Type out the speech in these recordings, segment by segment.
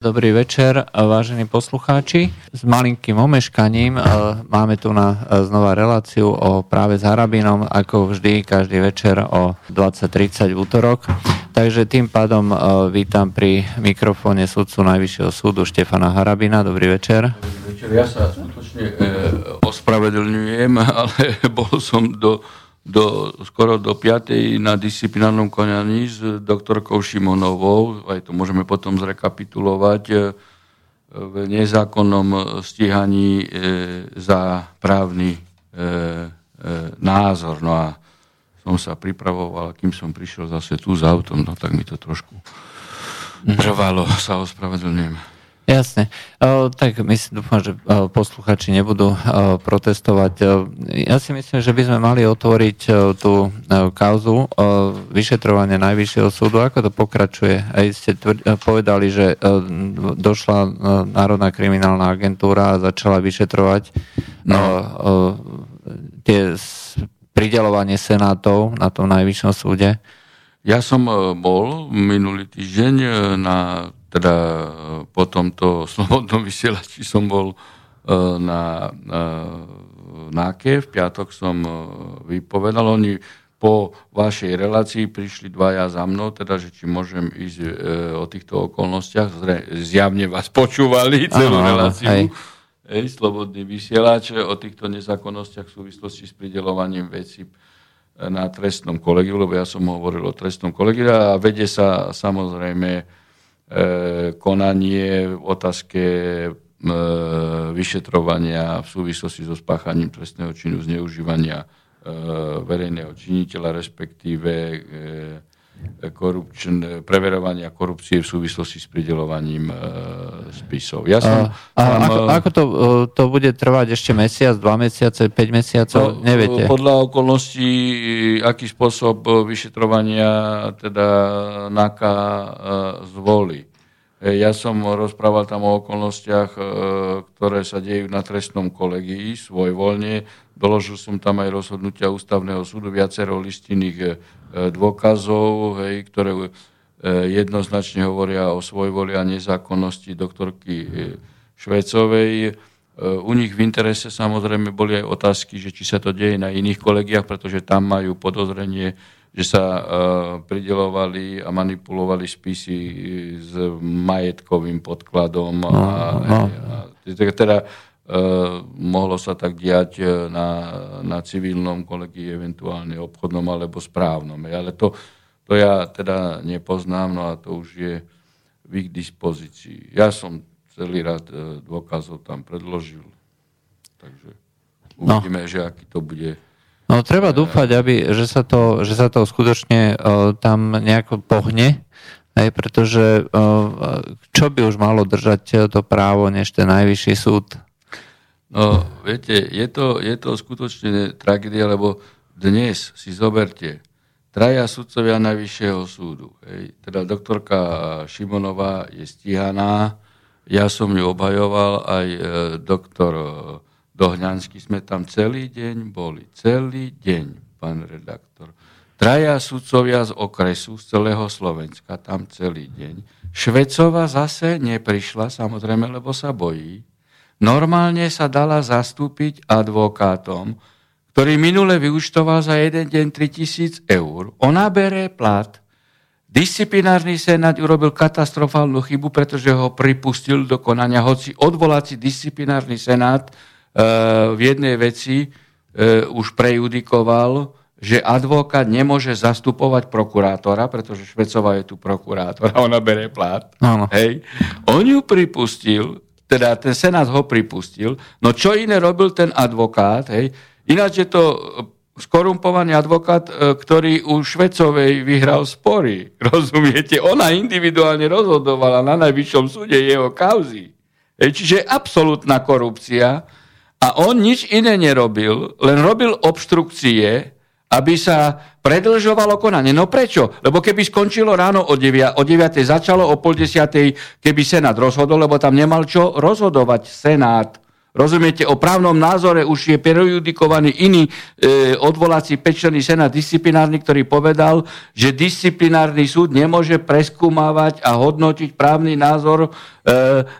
Dobrý večer, vážení poslucháči. S malinkým omeškaním máme tu na znova reláciu o práve s Harabinom, ako vždy, každý večer o 20.30 v útorok. Takže tým pádom vítam pri mikrofóne sudcu Najvyššieho súdu Štefana Harabina. Dobrý večer. Dobrý večer. Ja sa skutočne e, ospravedlňujem, ale bol som do do, skoro do 5. na disciplinárnom konaní s doktorkou Šimonovou, aj to môžeme potom zrekapitulovať, e, v nezákonnom stíhaní e, za právny e, názor. No a som sa pripravoval, kým som prišiel zase tu s autom, no tak mi to trošku trvalo, sa ospravedlňujem. Jasne. Tak my si dúfam, že posluchači nebudú protestovať. Ja si myslím, že by sme mali otvoriť tú kauzu vyšetrovania Najvyššieho súdu. Ako to pokračuje? Aj ste povedali, že došla Národná kriminálna agentúra a začala vyšetrovať no. tie pridelovanie senátov na tom Najvyššom súde. Ja som bol minulý týždeň na teda e, po tomto slobodnom vysielači som bol e, na, na náke, v piatok som vypovedal, oni po vašej relácii prišli dvaja za mnou, teda, že či môžem ísť e, o týchto okolnostiach. Zjavne vás počúvali celú ano, reláciu. Hej. Hej, slobodný vysielač o týchto nezákonnostiach v súvislosti s pridelovaním veci na trestnom kolegiu, lebo ja som hovoril o trestnom kolegiu a vedie sa samozrejme konanie v otázke e, vyšetrovania v súvislosti so spáchaním trestného činu zneužívania e, verejného činiteľa, respektíve korupčn, preverovania korupcie v súvislosti s pridelovaním spisov. Ja som, a, a tam, ako, ako to, to bude trvať ešte mesiac, dva mesiace, 5 mesiacov? No, Neviete? Podľa okolností, aký spôsob vyšetrovania teda NAKA zvolí. Ja som rozprával tam o okolnostiach, e, ktoré sa dejú na trestnom kolegii svojvoľne. Doložil som tam aj rozhodnutia ústavného súdu, viacero listinných e, dôkazov, hej, ktoré e, jednoznačne hovoria o svojvoli a nezákonnosti doktorky Švecovej. U nich v interese samozrejme boli aj otázky, že či sa to deje na iných kolegiách, pretože tam majú podozrenie, že sa uh, pridelovali a manipulovali spisy s majetkovým podkladom. No, a, no. a, a, teda uh, mohlo sa tak diať na, na civilnom kolegii, eventuálne obchodnom alebo správnom. Ale to, to ja teda nepoznám, no a to už je v ich dispozícii. Ja som celý rad dôkazov tam predložil. Takže no. uvidíme, no. že aký to bude No treba dúfať, aby, že, sa to, že sa to skutočne uh, tam nejako pohne, aj pretože uh, čo by už malo držať to právo než ten najvyšší súd? No, viete, je to, je to skutočne tragédia, lebo dnes si zoberte, traja sudcovia Najvyššieho súdu, hej, teda doktorka Šimonová je stíhaná, ja som ju obhajoval, aj e, doktor do Hňansky sme tam celý deň boli. Celý deň, pán redaktor. Traja sudcovia z okresu, z celého Slovenska, tam celý deň. Švecova zase neprišla, samozrejme, lebo sa bojí. Normálne sa dala zastúpiť advokátom, ktorý minule vyučtoval za jeden deň 3000 eur. Ona bere plat. Disciplinárny senát urobil katastrofálnu chybu, pretože ho pripustil do konania, hoci odvolací disciplinárny senát v jednej veci e, už prejudikoval, že advokát nemôže zastupovať prokurátora, pretože Švecová je tu prokurátor a ona bere plat. Áno. Hej. On ju pripustil, teda ten senát ho pripustil, no čo iné robil ten advokát, hej. Ináč je to skorumpovaný advokát, e, ktorý u Švecovej vyhral spory. Rozumiete? Ona individuálne rozhodovala na najvyššom súde jeho kauzy. Hej. Čiže absolútna korupcia, a on nič iné nerobil, len robil obštrukcie, aby sa predlžovalo konanie. No prečo? Lebo keby skončilo ráno o 9, o 9 začalo o pol 10, keby Senát rozhodol, lebo tam nemal čo rozhodovať Senát. Rozumiete, o právnom názore už je prejudikovaný iný e, odvolací pečlený senát disciplinárny, ktorý povedal, že disciplinárny súd nemôže preskúmavať a hodnotiť právny názor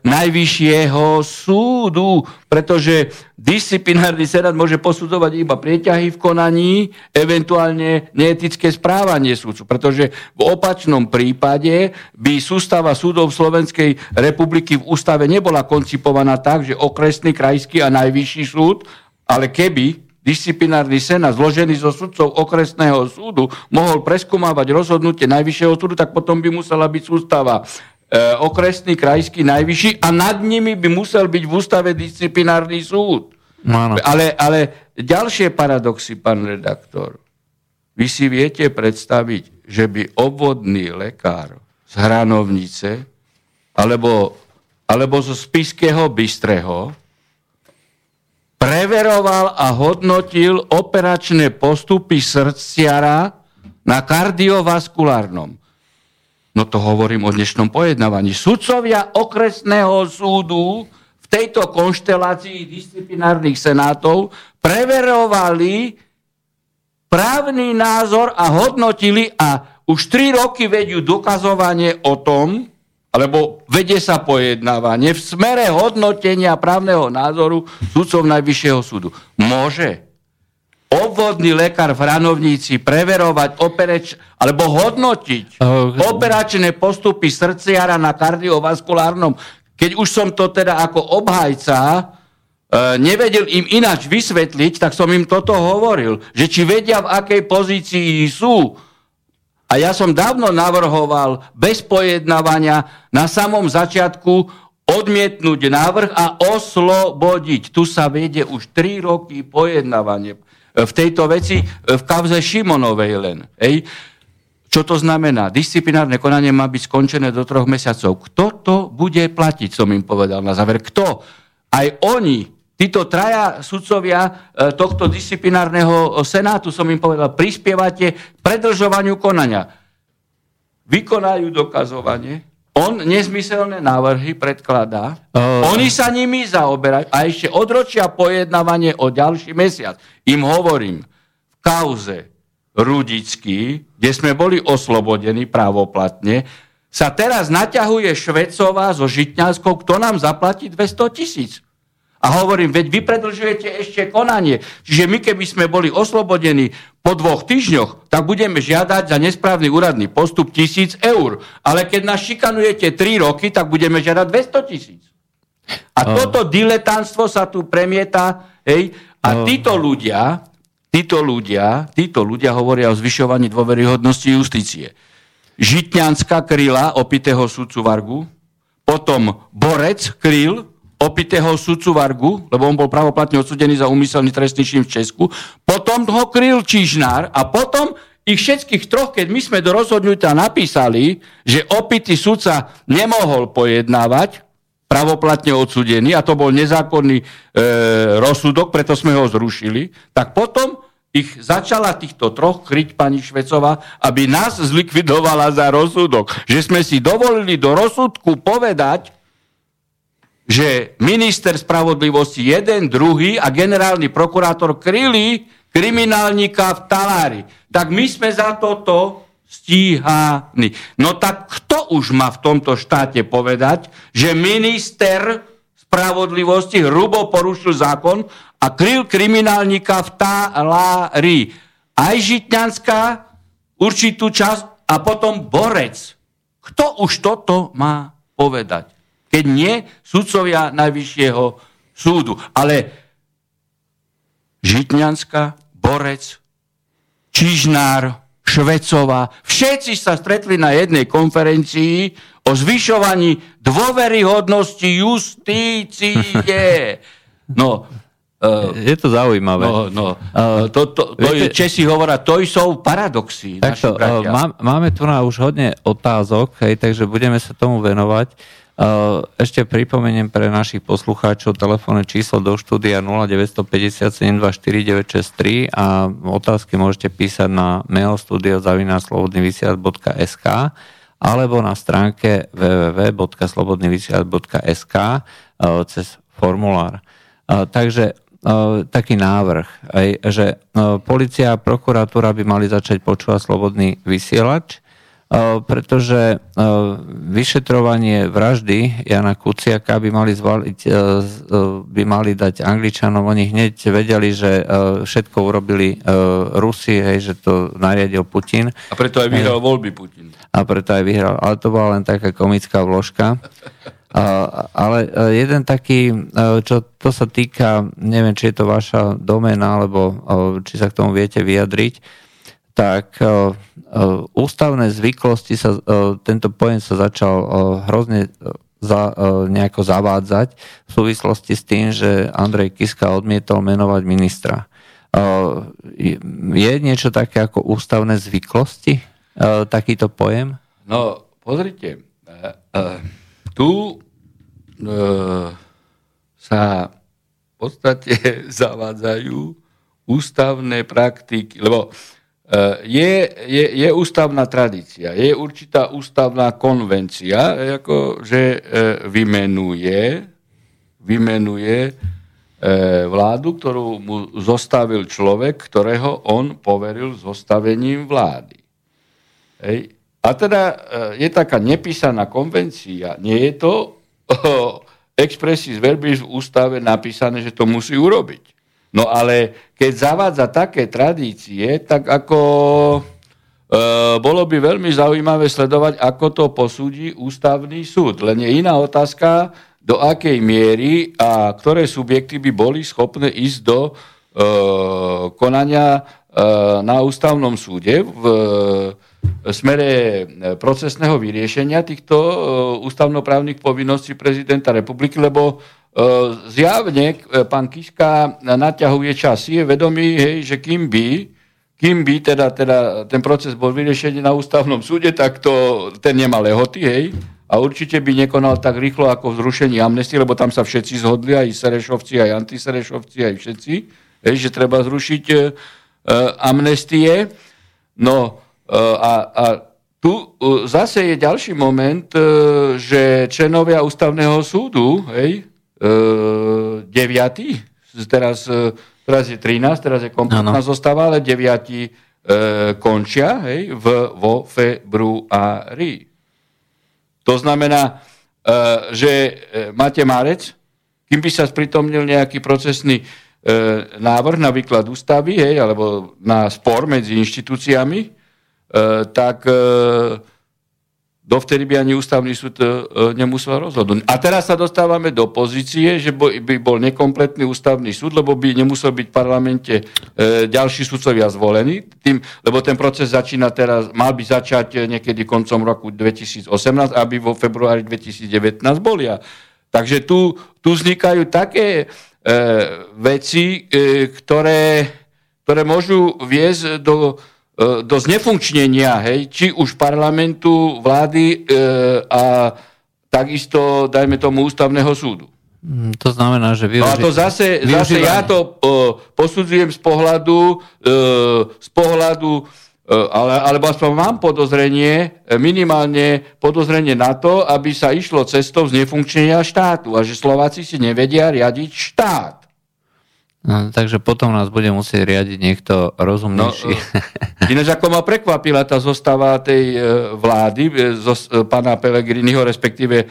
najvyššieho súdu, pretože disciplinárny senát môže posudzovať iba prieťahy v konaní, eventuálne neetické správanie súdcu, pretože v opačnom prípade by sústava súdov Slovenskej republiky v ústave nebola koncipovaná tak, že okresný, krajský a najvyšší súd, ale keby disciplinárny senát zložený zo sudcov okresného súdu mohol preskúmavať rozhodnutie Najvyššieho súdu, tak potom by musela byť sústava e, okresný, krajský, najvyšší a nad nimi by musel byť v ústave disciplinárny súd. No, no. Ale, ale ďalšie paradoxy, pán redaktor. Vy si viete predstaviť, že by obvodný lekár z Hranovnice alebo, alebo zo Spiského Bystreho preveroval a hodnotil operačné postupy srdciara na kardiovaskulárnom. No to hovorím o dnešnom pojednávaní. Sudcovia okresného súdu v tejto konštelácii disciplinárnych senátov preverovali právny názor a hodnotili a už tri roky vedú dokazovanie o tom, alebo vedie sa pojednávanie v smere hodnotenia právneho názoru sudcov Najvyššieho súdu. Môže obvodný lekár v Hranovníci preverovať opereč, alebo hodnotiť uh, operačné postupy srdciara na kardiovaskulárnom, keď už som to teda ako obhajca uh, nevedel im ináč vysvetliť, tak som im toto hovoril, že či vedia v akej pozícii sú, a ja som dávno navrhoval bez pojednávania na samom začiatku odmietnúť návrh a oslobodiť. Tu sa vedie už 3 roky pojednávanie v tejto veci v kauze Šimonovej len. Ej. Čo to znamená? Disciplinárne konanie má byť skončené do troch mesiacov. Kto to bude platiť, som im povedal na záver. Kto? Aj oni Títo traja sudcovia e, tohto disciplinárneho senátu, som im povedal, prispievate predlžovaniu konania. Vykonajú dokazovanie, on nezmyselné návrhy predkladá, uh... oni sa nimi zaoberajú a ešte odročia pojednávanie o ďalší mesiac. Im hovorím, v kauze Rudický, kde sme boli oslobodení právoplatne, sa teraz naťahuje Švecová so Žitňanskou, kto nám zaplatí 200 tisíc. A hovorím, veď vy predlžujete ešte konanie. Čiže my keby sme boli oslobodení po dvoch týždňoch, tak budeme žiadať za nesprávny úradný postup tisíc eur. Ale keď nás šikanujete 3 roky, tak budeme žiadať 200 tisíc. A oh. toto diletánstvo sa tu premieta, hej, a oh. títo ľudia, títo ľudia, títo ľudia hovoria o zvyšovaní dôveryhodnosti justície. Žitňanská kryla opitého sudcu Vargu, potom Borec kryl opitého sudcu Vargu, lebo on bol pravoplatne odsudený za úmyselný trestný čin v Česku, potom ho kryl Čižnár a potom ich všetkých troch, keď my sme do rozhodnutia napísali, že opitý sudca nemohol pojednávať, pravoplatne odsudený, a to bol nezákonný e, rozsudok, preto sme ho zrušili, tak potom ich začala týchto troch kryť pani Švecová, aby nás zlikvidovala za rozsudok. Že sme si dovolili do rozsudku povedať, že minister spravodlivosti jeden, druhý a generálny prokurátor kryli kriminálnika v talári. Tak my sme za toto stíhaní. No tak kto už má v tomto štáte povedať, že minister spravodlivosti hrubo porušil zákon a kryl kriminálnika v talári. Aj Žitňanská určitú časť a potom Borec. Kto už toto má povedať? Keď nie, sudcovia Najvyššieho súdu. Ale Žitňanská, Borec, Čižnár, Švecová, všetci sa stretli na jednej konferencii o zvyšovaní dôveryhodnosti justície. No, Uh, je to zaujímavé. No, no, uh, to, to, to viete, Česi hovoria, to sú paradoxy. Takto, uh, má, máme tu na už hodne otázok, hej, takže budeme sa tomu venovať. Ešte pripomeniem pre našich poslucháčov telefónne číslo do štúdia 0957249963 a otázky môžete písať na mail studiozavinárslobodnyvysielac.sk alebo na stránke www.slobodnyvysielac.sk cez formulár. Takže taký návrh, že policia a prokuratúra by mali začať počúvať slobodný vysielač, pretože vyšetrovanie vraždy Jana Kuciaka by mali, zvaliť, by mali dať Angličanom. Oni hneď vedeli, že všetko urobili Rusi, hej, že to nariadil Putin. A preto aj vyhral voľby Putin. A preto aj vyhral. Ale to bola len taká komická vložka. Ale jeden taký, čo to sa týka, neviem, či je to vaša domena, alebo či sa k tomu viete vyjadriť, tak uh, ústavné zvyklosti sa, uh, tento pojem sa začal hrozne za, nejako zavádzať v súvislosti s tým, že Andrej Kiska odmietol menovať ministra. Je niečo také ako ústavné zvyklosti, takýto pojem? No, pozrite, tu sa v podstate zavádzajú ústavné praktiky, lebo Eh, je, je, je ústavná tradícia, je určitá ústavná konvencia, ako, že eh, vymenuje, vymenuje eh, vládu, ktorú mu zostavil človek, ktorého on poveril zostavením vlády. Hej. A teda je taká nepísaná konvencia, nie je to expressis verbis v ústave napísané, že to musí urobiť. No ale keď zavádza také tradície, tak ako e, bolo by veľmi zaujímavé sledovať, ako to posúdi ústavný súd. Len je iná otázka, do akej miery a ktoré subjekty by boli schopné ísť do e, konania e, na ústavnom súde v e, smere procesného vyriešenia týchto e, ústavnoprávnych povinností prezidenta republiky, lebo E, zjavne e, pán Kiska naťahuje čas. Je vedomý, hej, že kým by, kým by teda, teda ten proces bol vyriešený na ústavnom súde, tak to, ten nemal lehoty, hej, a určite by nekonal tak rýchlo ako zrušení amnestie, lebo tam sa všetci zhodli, aj Serešovci, aj antiserešovci, aj všetci, hej, že treba zrušiť e, amnestie. No e, a, a tu e, zase je ďalší moment, e, že členovia ústavného súdu, hej, 9. Teraz, e, teraz je 13, teraz je kompletná zostáva, ale 9. E, končia hej, v, vo februári. To znamená, e, že máte Marec, kým by sa spritomnil nejaký procesný e, návrh na výklad ústavy, hej, alebo na spor medzi inštitúciami, tak e, dovtedy by ani ústavný súd e, nemusel rozhodnúť. A teraz sa dostávame do pozície, že by bol nekompletný ústavný súd, lebo by nemusel byť v parlamente e, ďalší sudcovia zvolení, tým, lebo ten proces začína teraz, mal by začať niekedy koncom roku 2018, aby vo februári 2019 boli. Takže tu, tu vznikajú také e, veci, e, ktoré, ktoré môžu viesť do E, do znefunkčnenia, hej, či už parlamentu, vlády e, a takisto, dajme tomu, ústavného súdu. Mm, to znamená, že využi- no a to zase, zase ja to uh, posudzujem z pohľadu, uh, z pohľadu uh, ale, alebo aspoň mám podozrenie, minimálne podozrenie na to, aby sa išlo cestou znefunkčenia štátu a že Slováci si nevedia riadiť štát. No, takže potom nás bude musieť riadiť niekto rozumnejší. No, ináč ako ma prekvapila tá zostava tej e, vlády, e, zo, e, pána Pelegriniho, respektíve e,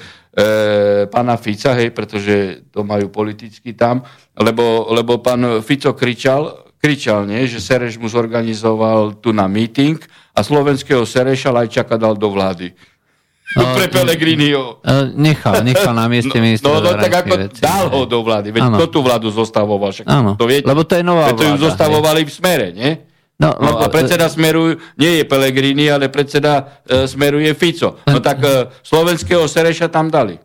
pána Fica, hej, pretože to majú politicky tam, lebo, lebo pán Fico kričal, kričal, nie, že Sereš mu zorganizoval tu na meeting a slovenského Sereša Lajčaka dal do vlády. No, pre Pelegriniho. E, nechal, nechal na mieste no, ministra No, no tak ako veci, dal ho do vlády. Veď kto tú vládu zostavoval? Však ano, to viete? lebo to je nová vláda. ju zostavovali hej. v smere, nie? No, no, a predseda Smeru nie je Pelegrini, ale predseda e, Smeru je Fico. No tak e, slovenského Sereša tam dali.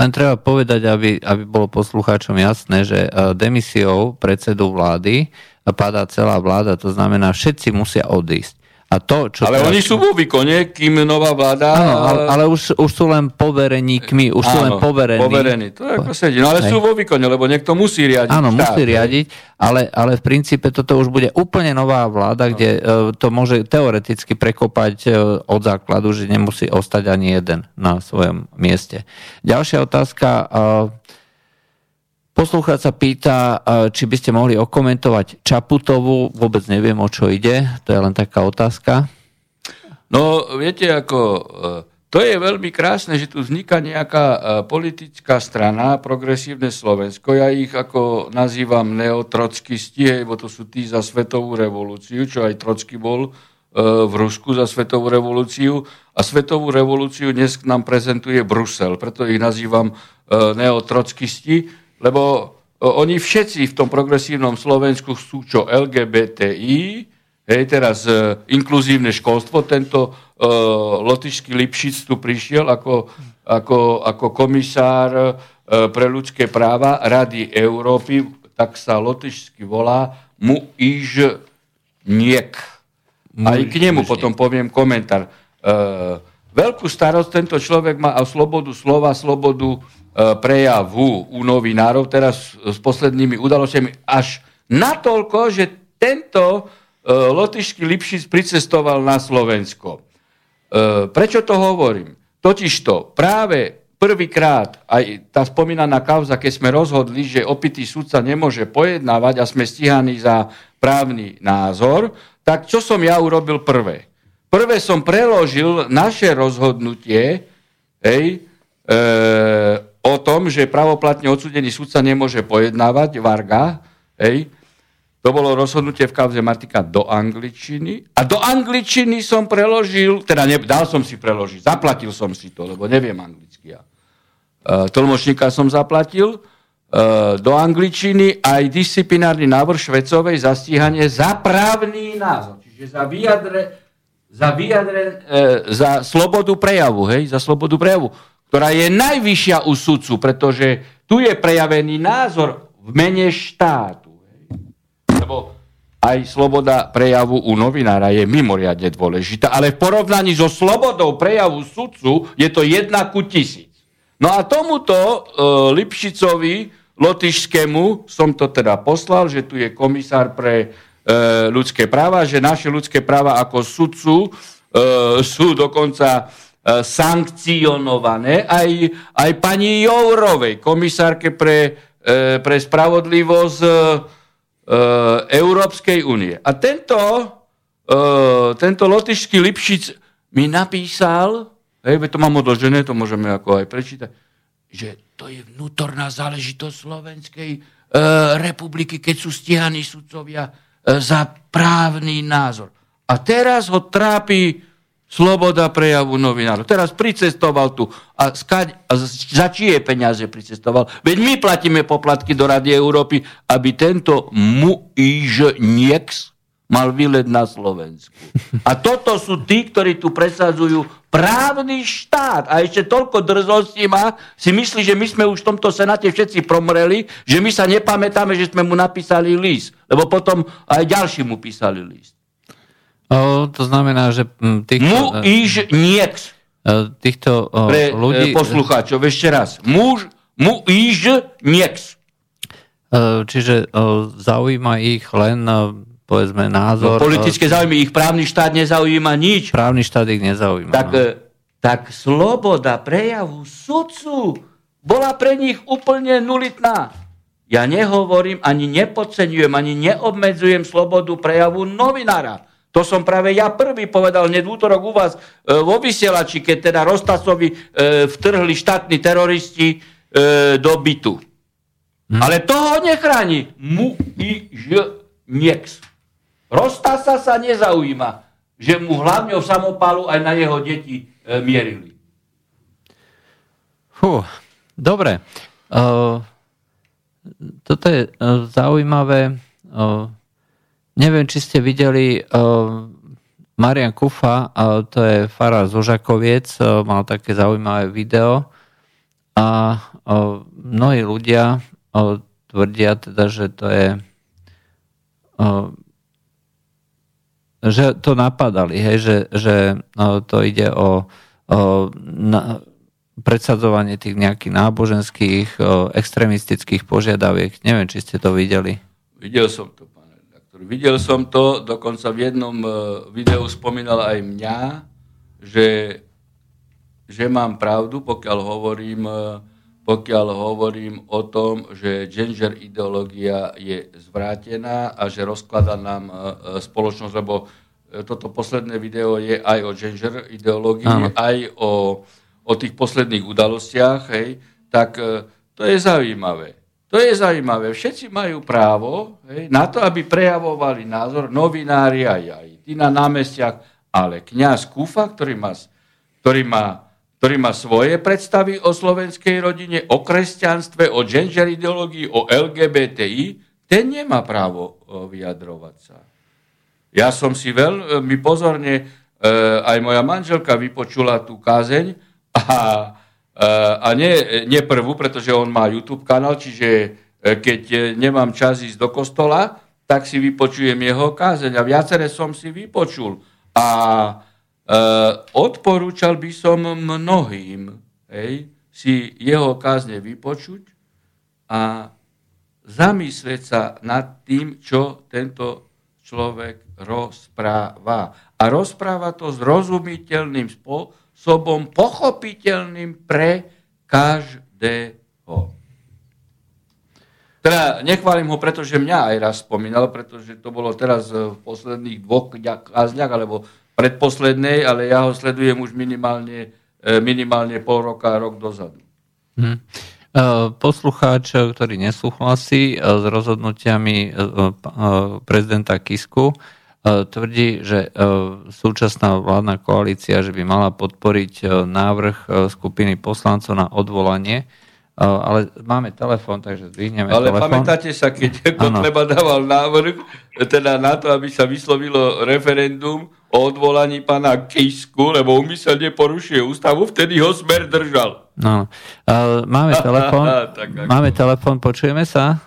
Len treba povedať, aby, aby bolo poslucháčom jasné, že e, demisiou predsedu vlády padá celá vláda, to znamená, všetci musia odísť. A to, čo ale teraz... oni sú vo výkone, kým nová vláda... Áno, ale, ale už, už sú len povereníkmi, už áno, sú len poverení. poverení. To je ako sedí. No ale Hej. sú vo výkone, lebo niekto musí riadiť Áno, štát, musí riadiť, ale, ale v princípe toto už bude úplne nová vláda, no. kde uh, to môže teoreticky prekopať uh, od základu, že nemusí ostať ani jeden na svojom mieste. Ďalšia otázka... Poslúchať sa pýta, či by ste mohli okomentovať Čaputovu. Vôbec neviem, o čo ide. To je len taká otázka. No, viete, ako... E, to je veľmi krásne, že tu vzniká nejaká e, politická strana, progresívne Slovensko. Ja ich ako nazývam neotrockisti, bo to sú tí za svetovú revolúciu, čo aj Trocky bol e, v Rusku za svetovú revolúciu. A svetovú revolúciu dnes nám prezentuje Brusel. Preto ich nazývam neotrockisti, lebo oni všetci v tom progresívnom Slovensku sú čo LGBTI, hej, teraz inkluzívne školstvo, tento uh, lotyšský Lipšic tu prišiel ako, ako, ako komisár uh, pre ľudské práva Rady Európy, tak sa lotyšsky volá mu iž niek. Aj k nemu potom poviem komentár. Uh, veľkú starosť tento človek má a slobodu slova, slobodu prejavu u novinárov, teraz s poslednými udalostiami, až natoľko, že tento uh, lotyšský Lipšic pricestoval na Slovensko. E, prečo to hovorím? Totižto práve prvýkrát aj tá spomínaná kauza, keď sme rozhodli, že opitý sudca nemôže pojednávať a sme stíhaní za právny názor, tak čo som ja urobil prvé? Prvé som preložil naše rozhodnutie hej, e, o tom, že pravoplatne odsudený sudca nemôže pojednávať, Varga, hej, to bolo rozhodnutie v kauze Martika do angličtiny. A do angličtiny som preložil, teda ne, dal som si preložiť, zaplatil som si to, lebo neviem anglicky ja. Uh, tlmočníka som zaplatil uh, do angličtiny aj disciplinárny návrh Švecovej za stíhanie za právny názor. Čiže za vyjadre, za, vyjadre, uh, za slobodu prejavu, hej, za slobodu prejavu, ktorá je najvyššia u sudcu, pretože tu je prejavený názor v mene štátu lebo aj sloboda prejavu u novinára je mimoriadne dôležitá, ale v porovnaní so slobodou prejavu sudcu je to jedna ku tisíc. No a tomuto e, Lipšicovi, lotyšskému, som to teda poslal, že tu je komisár pre e, ľudské práva, že naše ľudské práva ako sudcu e, sú dokonca sankcionované aj, aj pani Jourovej, komisárke pre, e, pre spravodlivosť e, E, Európskej únie. A tento, tento lotyšský Lipšic mi napísal, hej, to mám odložené, to môžeme ako aj prečítať, že to je vnútorná záležitosť Slovenskej republiky, keď sú stíhaní sudcovia za právny názor. A teraz ho trápi Sloboda prejavu novinárov. Teraz pricestoval tu. A, skať, a za čie peniaze pricestoval? Veď my platíme poplatky do Rady Európy, aby tento muížnieks mal výlet na Slovensku. A toto sú tí, ktorí tu presadzujú právny štát. A ešte toľko drzosti má, si myslí, že my sme už v tomto senáte všetci promreli, že my sa nepamätáme, že sme mu napísali list. Lebo potom aj ďalší mu písali list. O, to znamená, že týchto... Mu iž nieks. Týchto o, Pre ľudí... poslucháčov, ešte raz. Muž, mu iž nieks. Čiže o, zaujíma ich len povedzme názor... No, politické záujmy, ich právny štát nezaujíma nič. Právny štát ich nezaujíma. Tak, no. tak sloboda prejavu sudcu bola pre nich úplne nulitná. Ja nehovorím, ani nepodceňujem, ani neobmedzujem slobodu prejavu novinára. To som práve ja prvý povedal hneď v útorok u vás e, vo vysielači, keď teda Rostasovi e, vtrhli štátni teroristi e, do bytu. Hm. Ale toho nechráni. Mu i ž nieks. Rostasa sa nezaujíma, že mu hlavne o samopalu aj na jeho deti e, mierili. Fú, dobre. Uh, toto je uh, zaujímavé. Uh, Neviem, či ste videli uh, Marian Kufa, to je Fara Zožakoviec, uh, mal také zaujímavé video a uh, mnohí ľudia tvrdia teda, že to je že to napadali, hej, že, že to ide o, uh, na, predsadzovanie tých nejakých náboženských, uh, extremistických požiadaviek. Neviem, či ste to videli. Videl som to. Videl som to, dokonca v jednom e, videu spomínal aj mňa, že, že mám pravdu, pokiaľ hovorím, e, pokiaľ hovorím o tom, že gender ideológia je zvrátená a že rozklada nám e, spoločnosť, lebo toto posledné video je aj o gender ideológii, aj o, o tých posledných udalostiach, hej, tak to je zaujímavé. To je zaujímavé. Všetci majú právo hej, na to, aby prejavovali názor novinári aj, aj na námestiach, ale kňaz Kufa, ktorý má, ktorý, má, ktorý má svoje predstavy o slovenskej rodine, o kresťanstve, o gender ideológii, o LGBTI, ten nemá právo vyjadrovať sa. Ja som si veľmi pozorne, e, aj moja manželka vypočula tú kázeň a, a nie, nie prvú, pretože on má YouTube kanál, čiže e, keď nemám čas ísť do kostola, tak si vypočujem jeho kázeň a viacere som si vypočul. A odporúčal by som mnohým hej, si jeho kázne vypočuť a zamyslieť sa nad tým, čo tento človek rozpráva. A rozpráva to zrozumiteľným spôsobom, pochopiteľným pre každého. Teda nechválim ho, pretože mňa aj raz spomínal, pretože to bolo teraz v posledných dvoch kázniach, alebo predposlednej, ale ja ho sledujem už minimálne, e, minimálne pol roka, rok dozadu. Hmm. Poslucháč, ktorý nesúhlasí e, s rozhodnutiami prezidenta Kisku, tvrdí, že e, súčasná vládna koalícia, že by mala podporiť e, návrh skupiny poslancov na odvolanie, ale máme telefón, takže zdvihneme Ale telefón. pamätáte sa, keď Kotleba dával návrh teda na to, aby sa vyslovilo referendum o odvolaní pána Kisku, lebo umyselne porušuje ústavu, vtedy ho smer držal. No, máme telefón, máme telefón, počujeme sa?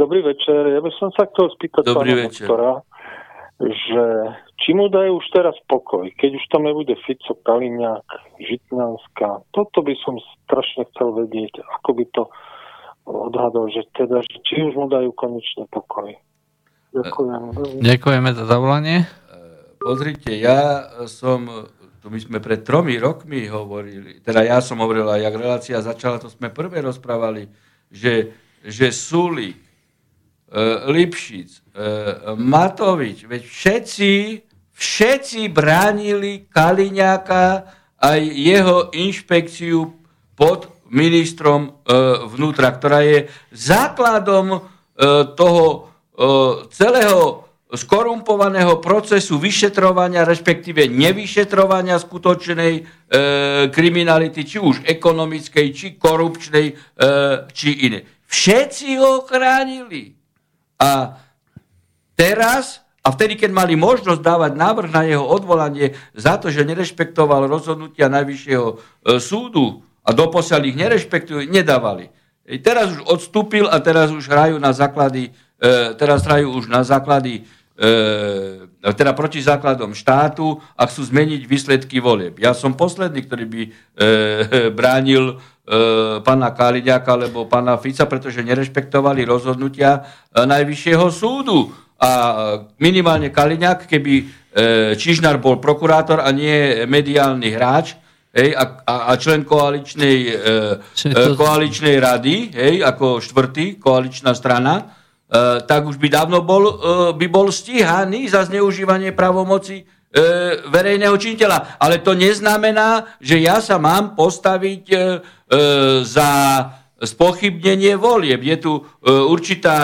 Dobrý večer, ja by som sa chcel spýtať Dobrý pána večer. doktora, že či mu dajú už teraz pokoj, keď už tam nebude Fico, Kaliňák, Žitňanská, toto by som strašne chcel vedieť, ako by to odhadol, že teda, že či už mu dajú konečne pokoj. Ďakujem. Ďakujeme za zavolanie. Pozrite, ja som, tu my sme pred tromi rokmi hovorili, teda ja som hovoril, a jak relácia začala, to sme prvé rozprávali, že, že Sulik, E, Lipšic, e, Matovič, veď všetci, všetci bránili Kaliňáka aj jeho inšpekciu pod ministrom e, vnútra, ktorá je základom toho celého skorumpovaného procesu vyšetrovania, respektíve nevyšetrovania skutočnej e, kriminality, či už ekonomickej, či korupčnej, e, či iné. Všetci ho chránili. A teraz, a vtedy, keď mali možnosť dávať návrh na jeho odvolanie za to, že nerešpektoval rozhodnutia Najvyššieho e, súdu a doposiaľ ich nerešpektujú, nedávali. Teraz už odstúpil a teraz už hrajú na základy, e, teraz hrajú už na základy e, teda proti základom štátu a chcú zmeniť výsledky volieb. Ja som posledný, ktorý by e, bránil E, pána Kaliďaka alebo pána Fica, pretože nerešpektovali rozhodnutia e, Najvyššieho súdu. A minimálne Kaliňák, keby e, Čižnár bol prokurátor a nie mediálny hráč, hej, a, a člen koaličnej, to... koaličnej rady, hej, ako štvrtý koaličná strana, tak už by dávno bol, by bol stíhaný za zneužívanie pravomoci e, verejného činiteľa. Ale to neznamená, že ja sa mám postaviť za spochybnenie volieb. Je tu, určitá,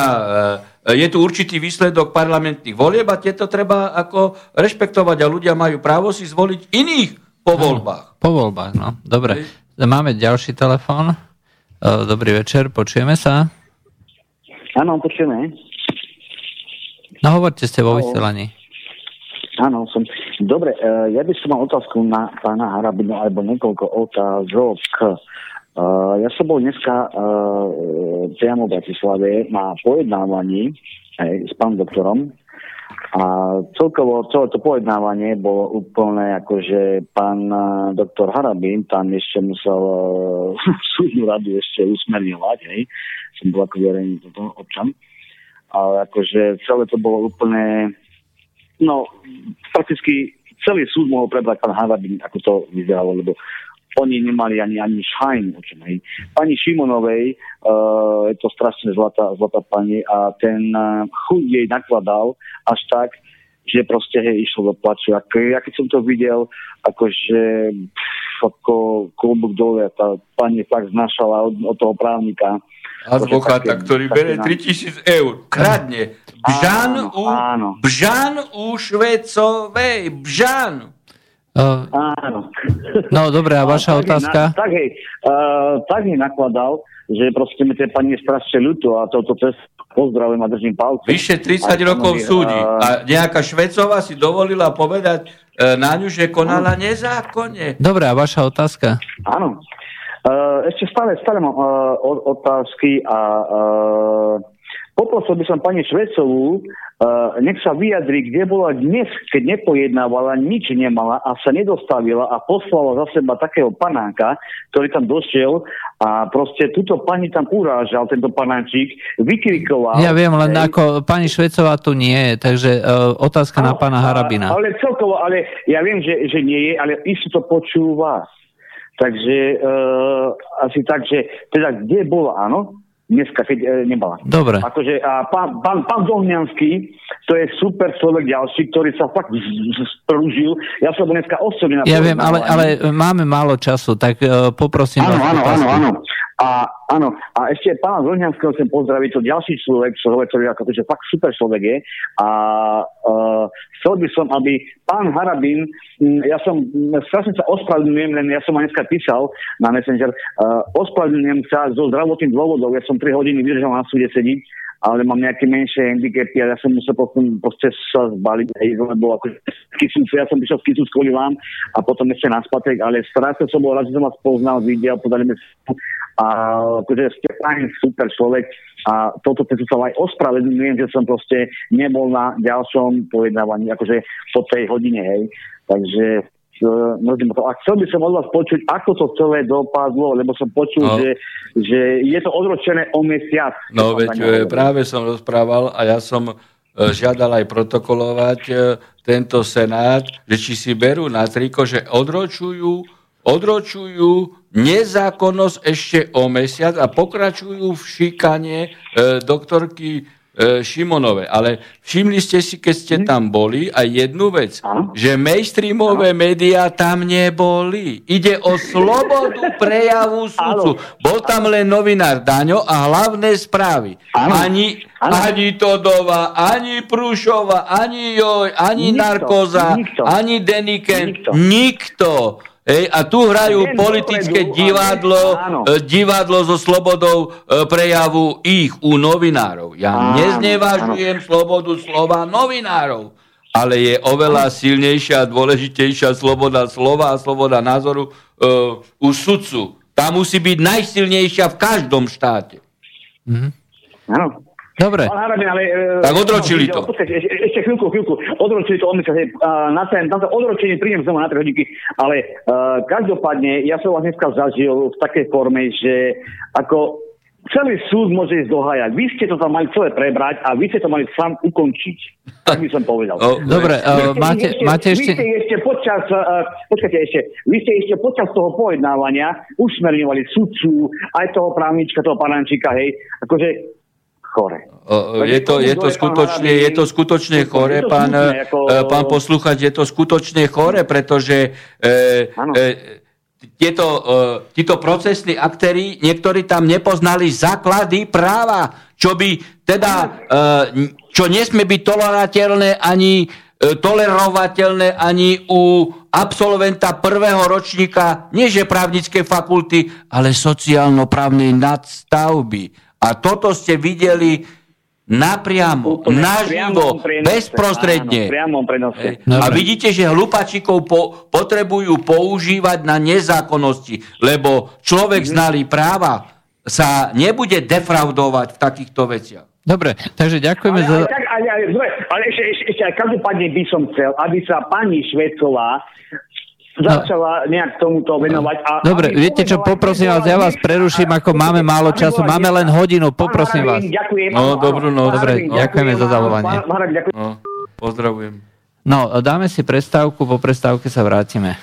je tu určitý výsledok parlamentných volieb a tieto treba ako rešpektovať a ľudia majú právo si zvoliť iných po voľbách. Po voľbách, no. Dobre. Máme ďalší telefón. Dobrý večer, počujeme sa? Áno, počujeme. No hovorte ste vo vysielaní. Áno, som. Dobre, uh, ja by som mal otázku na pána Harabinu, alebo niekoľko otázok. Uh, ja som bol dneska uh, priamo v Bratislave na pojednávaní aj s pánom doktorom a celkovo celé to pojednávanie bolo úplne ako, že pán doktor Harabin tam ešte musel uh, súdnu radu ešte usmerňovať, hej. Som bol ako verejný občan. Ale akože celé to bolo úplne No, prakticky celý súd mohol prebrať pán Harabin, ako to vyzeralo, lebo oni nemali ani, ani šajn o čom. Hej. Pani Šimonovej, uh, je to strašne zlatá, zlatá pani a ten uh, chuť jej nakladal až tak, že proste hej, išlo do plaču. A ja keď som to videl, akože ako klubok dole, tá pani fakt znašala od, od toho právnika. Advokáta, ktorý bere 3000 eur. Kradne. Bžan áno, u, áno. Bžan u Švecovej. Bžan. Uh, áno. No dobre, a vaša tak otázka? Na, tak hej, uh, tak mi nakladal, že proste mi tie pani je strašne ľúto a toto cez pozdravujem a držím palce. Vyše 30 rokov súdi a nejaká Švecová si dovolila povedať uh, na ňu, že konala nezákonne. Dobre, a vaša otázka? Áno. Uh, ešte stále, stále mám uh, otázky a uh, poprosil by som pani Švecovú, Uh, nech sa vyjadri, kde bola dnes, keď nepojednávala, nič nemala a sa nedostavila a poslala za seba takého panáka, ktorý tam došiel a proste túto pani tam urážal, tento panánčík, vykrikoval. Ja viem, len hej. ako pani Švecová tu nie je, takže uh, otázka no, na pána Harabina. Ale celkovo, ale ja viem, že, že nie je, ale isto to počúva. Takže uh, asi tak, že teda kde bola, áno? Dneska, keď e, nemala. Dobre. Akože a pán, pán, pán Dohňanský, to je super človek ďalší, ktorý sa fakt sprúžil. Ja som dneska osobne... Ja viem, ale, ale máme málo času, tak uh, poprosím áno, vás. Áno, áno, áno. A áno, a ešte pána Zohňanského chcem pozdraviť, to ďalší človek, človek, ktorý ako že fakt super človek je. A uh, chcel by som, aby pán Harabin, ja som, strašne sa ospravedlňujem, len ja som ma dneska písal na Messenger, uh, ospravedlňujem sa zo zdravotných dôvodov, ja som 3 hodiny vydržal na súde sedieť, ale mám nejaké menšie handicapy a ja som musel potom proste sa zbaliť, hej, lebo ako ja som prišiel z Kisu, kvôli vám a potom ešte na spatek, ale strašne som bol rád, že som vás poznal, videl, podali mi a akože ste fajn, super človek a toto cestu sa aj ospravedlňujem, že som proste nebol na ďalšom pojednávaní, akože po tej hodine, hej. Takže to. A chcel by som od vás počuť, ako to celé dopadlo, lebo som počul, no. že, že je to odročené o mesiac. No veď práve som rozprával a ja som e, žiadal aj protokolovať e, tento senát, že či si berú na triko, že odročujú odročujú nezákonnosť ešte o mesiac a pokračujú v šikane e, doktorky e, Šimonové. Ale všimli ste si, keď ste tam boli, aj jednu vec, že mainstreamové médiá tam neboli. Ide o slobodu prejavu sudcu. Bol tam len novinár Daňo a hlavné správy. Ani, ani Todova, ani Prúšova, ani Joj, ani nikto, Narkoza, nikto. ani Deniken. Nikto. nikto. Ej, a tu hrajú Deň politické dopredu, divadlo, e, divadlo so slobodou e, prejavu ich u novinárov. Ja áno, neznevažujem áno. slobodu slova novinárov, ale je oveľa silnejšia a dôležitejšia sloboda slova a sloboda názoru uh, u sudcu. Tá musí byť najsilnejšia v každom štáte. Mm-hmm. Áno. Dobre. Harabin, ale, e, tak odročili to. Počkajte, ešte, ešte chvíľku, chvíľku. Odročili to, sa, na, ten, na to odročenie prídem znova na 3 hodinky, ale uh, každopádne ja som vás dneska zažil v takej forme, že ako celý súd môže ísť dohajať. Vy ste to tam mali celé prebrať a vy ste to mali sám ukončiť. Tak by som povedal. Oh, Dobre, uh, máte, ešte, máte ešte... Vy ste ešte počas, uh, počkajte ešte, vy ste ešte počas toho pojednávania usmerňovali sudcu, aj toho právnička, toho panančíka, hej, akože chore. Je to, je to skutočne, je to skutočne chore, pán, e, pán posluchač, je to skutočne chore, pretože e, e, tieto, e, títo procesní aktéry, niektorí tam nepoznali základy práva, čo by teda, e, čo nesmie byť tolerovateľné ani e, tolerovateľné ani u absolventa prvého ročníka, nie že právnickej fakulty, ale sociálno-právnej nadstavby a toto ste videli napriamo, Úplne, naživo, bezprostredne. Áno, prenose. A vidíte, že hlupačikov po, potrebujú používať na nezákonnosti, lebo človek mm-hmm. znalý práva sa nebude defraudovať v takýchto veciach. Dobre, takže ďakujeme ale, za... Ale, ale, ale, ale ešte, ešte, ešte každopádne by som chcel, aby sa pani Švecová začala nejak tomuto venovať. A, Dobre, viete čo, poprosím vás, ja vás preruším, ako máme málo času, máme len hodinu, poprosím vás. Ďakujem. No, dobrú noc. Dobre, ďakujeme za zavolanie. No, pozdravujem. No, dáme si prestávku, po prestávke sa vrátime.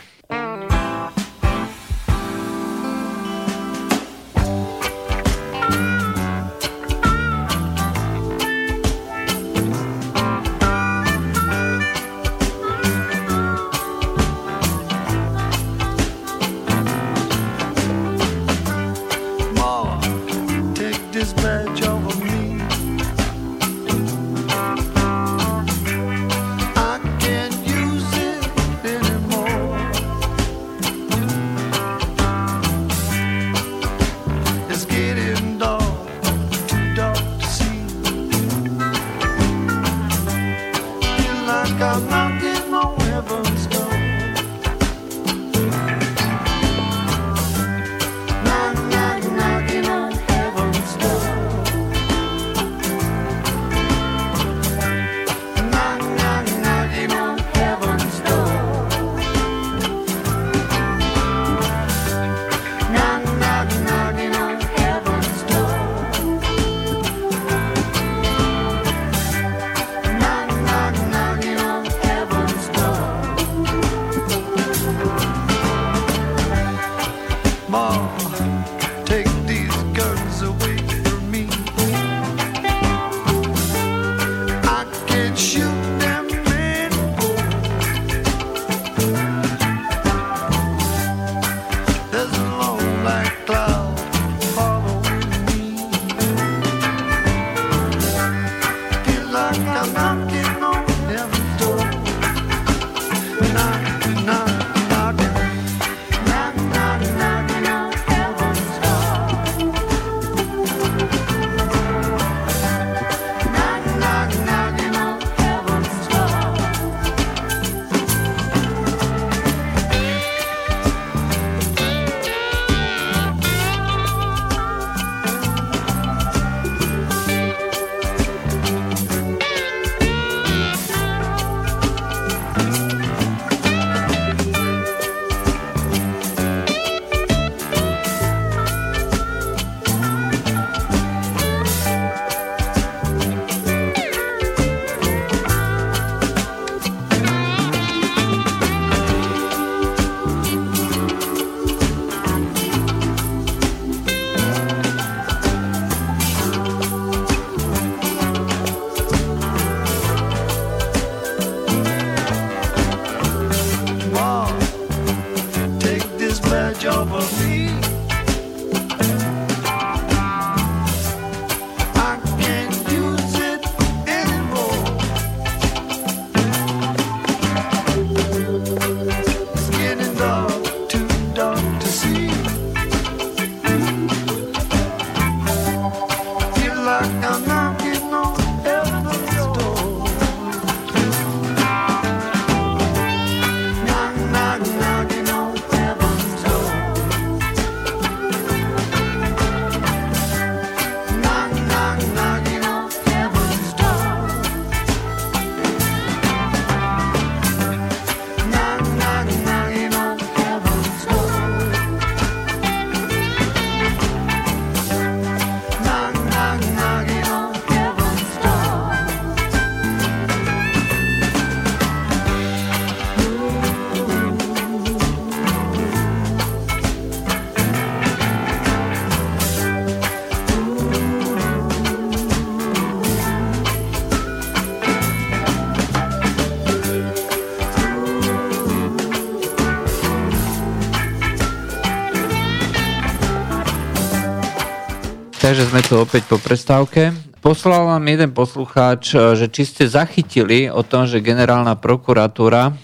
Takže sme tu opäť po prestávke. Poslal vám jeden poslucháč, e, že či ste zachytili o tom, že generálna prokuratúra e,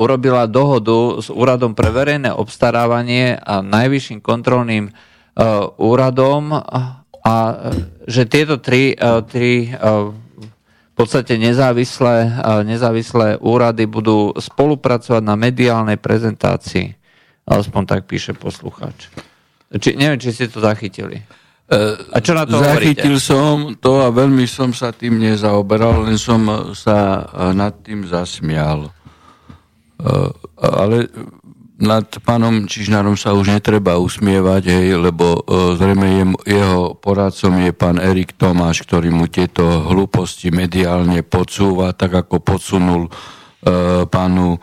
urobila dohodu s úradom pre verejné obstarávanie a najvyšším kontrolným e, úradom a že tieto tri, tri v podstate nezávislé, nezávislé úrady budú spolupracovať na mediálnej prezentácii. Aspoň tak píše poslucháč. Či, neviem, či ste to zachytili. A čo na to Zachytil hovoríte? som to a veľmi som sa tým nezaoberal, len som sa nad tým zasmial. Ale nad pánom Čižnárom sa už netreba usmievať, hej, lebo zrejme jeho poradcom je pán Erik Tomáš, ktorý mu tieto hlúposti mediálne podsúva, tak ako podsunul pánu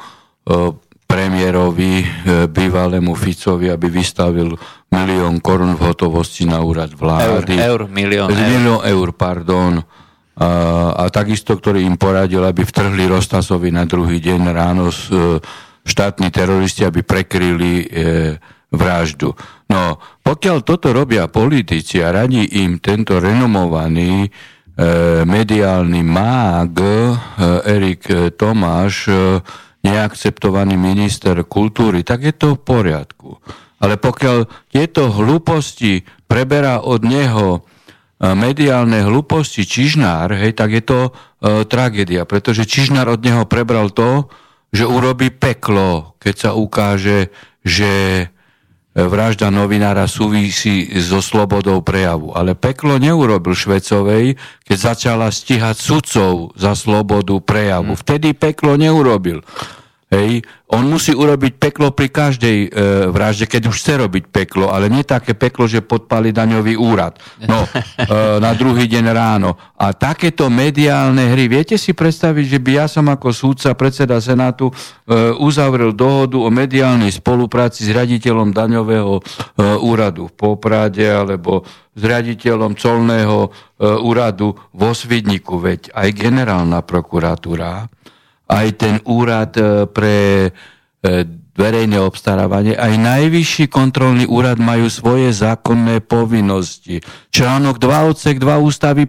premiérovi, bývalému Ficovi, aby vystavil milión korun v hotovosti na úrad vlády. Eur, eur milión. Milión eur, pardon. A, a takisto, ktorý im poradil, aby vtrhli Rostasovi na druhý deň ráno s, e, štátni teroristi, aby prekryli e, vraždu. No, pokiaľ toto robia politici a radí im tento renomovaný e, mediálny mág e, Erik Tomáš, e, neakceptovaný minister kultúry, tak je to v poriadku. Ale pokiaľ tieto hlúposti preberá od neho e, mediálne hlúposti Čižnár, hej, tak je to e, tragédia, pretože Čižnár od neho prebral to, že urobí peklo, keď sa ukáže, že vražda novinára súvisí so slobodou prejavu. Ale peklo neurobil Švecovej, keď začala stíhať sudcov za slobodu prejavu. Hmm. Vtedy peklo neurobil. Hej. On musí urobiť peklo pri každej e, vražde, keď už chce robiť peklo, ale nie také peklo, že podpali daňový úrad. No, e, na druhý deň ráno. A takéto mediálne hry, viete si predstaviť, že by ja som ako súdca, predseda Senátu, e, uzavrel dohodu o mediálnej spolupráci s riaditeľom daňového e, úradu v Poprade alebo s riaditeľom colného e, úradu vo Svidniku, veď aj generálna prokuratúra aj ten úrad e, pre e, verejné obstarávanie, aj najvyšší kontrolný úrad majú svoje zákonné povinnosti. Článok 2 odsek 2 ústavy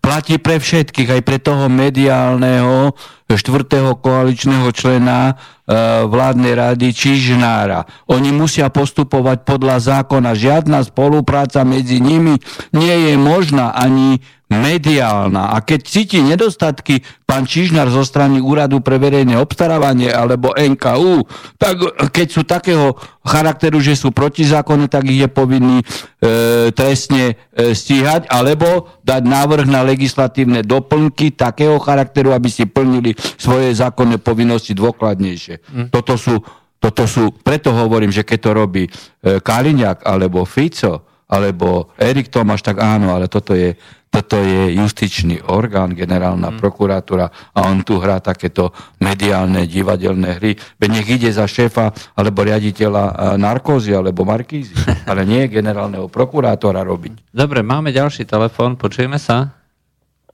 platí pre všetkých, aj pre toho mediálneho štvrtého koaličného člena e, vládnej rady Čižnára. Oni musia postupovať podľa zákona. Žiadna spolupráca medzi nimi nie je možná ani mediálna. A keď cíti nedostatky pán Čižnár zo strany Úradu pre verejné obstarávanie alebo NKU, tak keď sú takého charakteru, že sú protizákonné, tak ich je povinný e, trestne e, stíhať alebo dať návrh na legislatívne doplnky takého charakteru, aby si plnili svoje zákonné povinnosti dôkladnejšie. Mm. Toto sú toto sú, preto hovorím, že keď to robí e, Kaliňák alebo Fico, alebo Erik Tomáš, tak áno, ale toto je toto je justičný orgán, generálna mm. prokuratúra a on tu hrá takéto mediálne, divadelné hry. Veď nech ide za šéfa alebo riaditeľa e, narkózy alebo markízy, ale nie generálneho prokurátora robiť. Dobre, máme ďalší telefón, počujeme sa.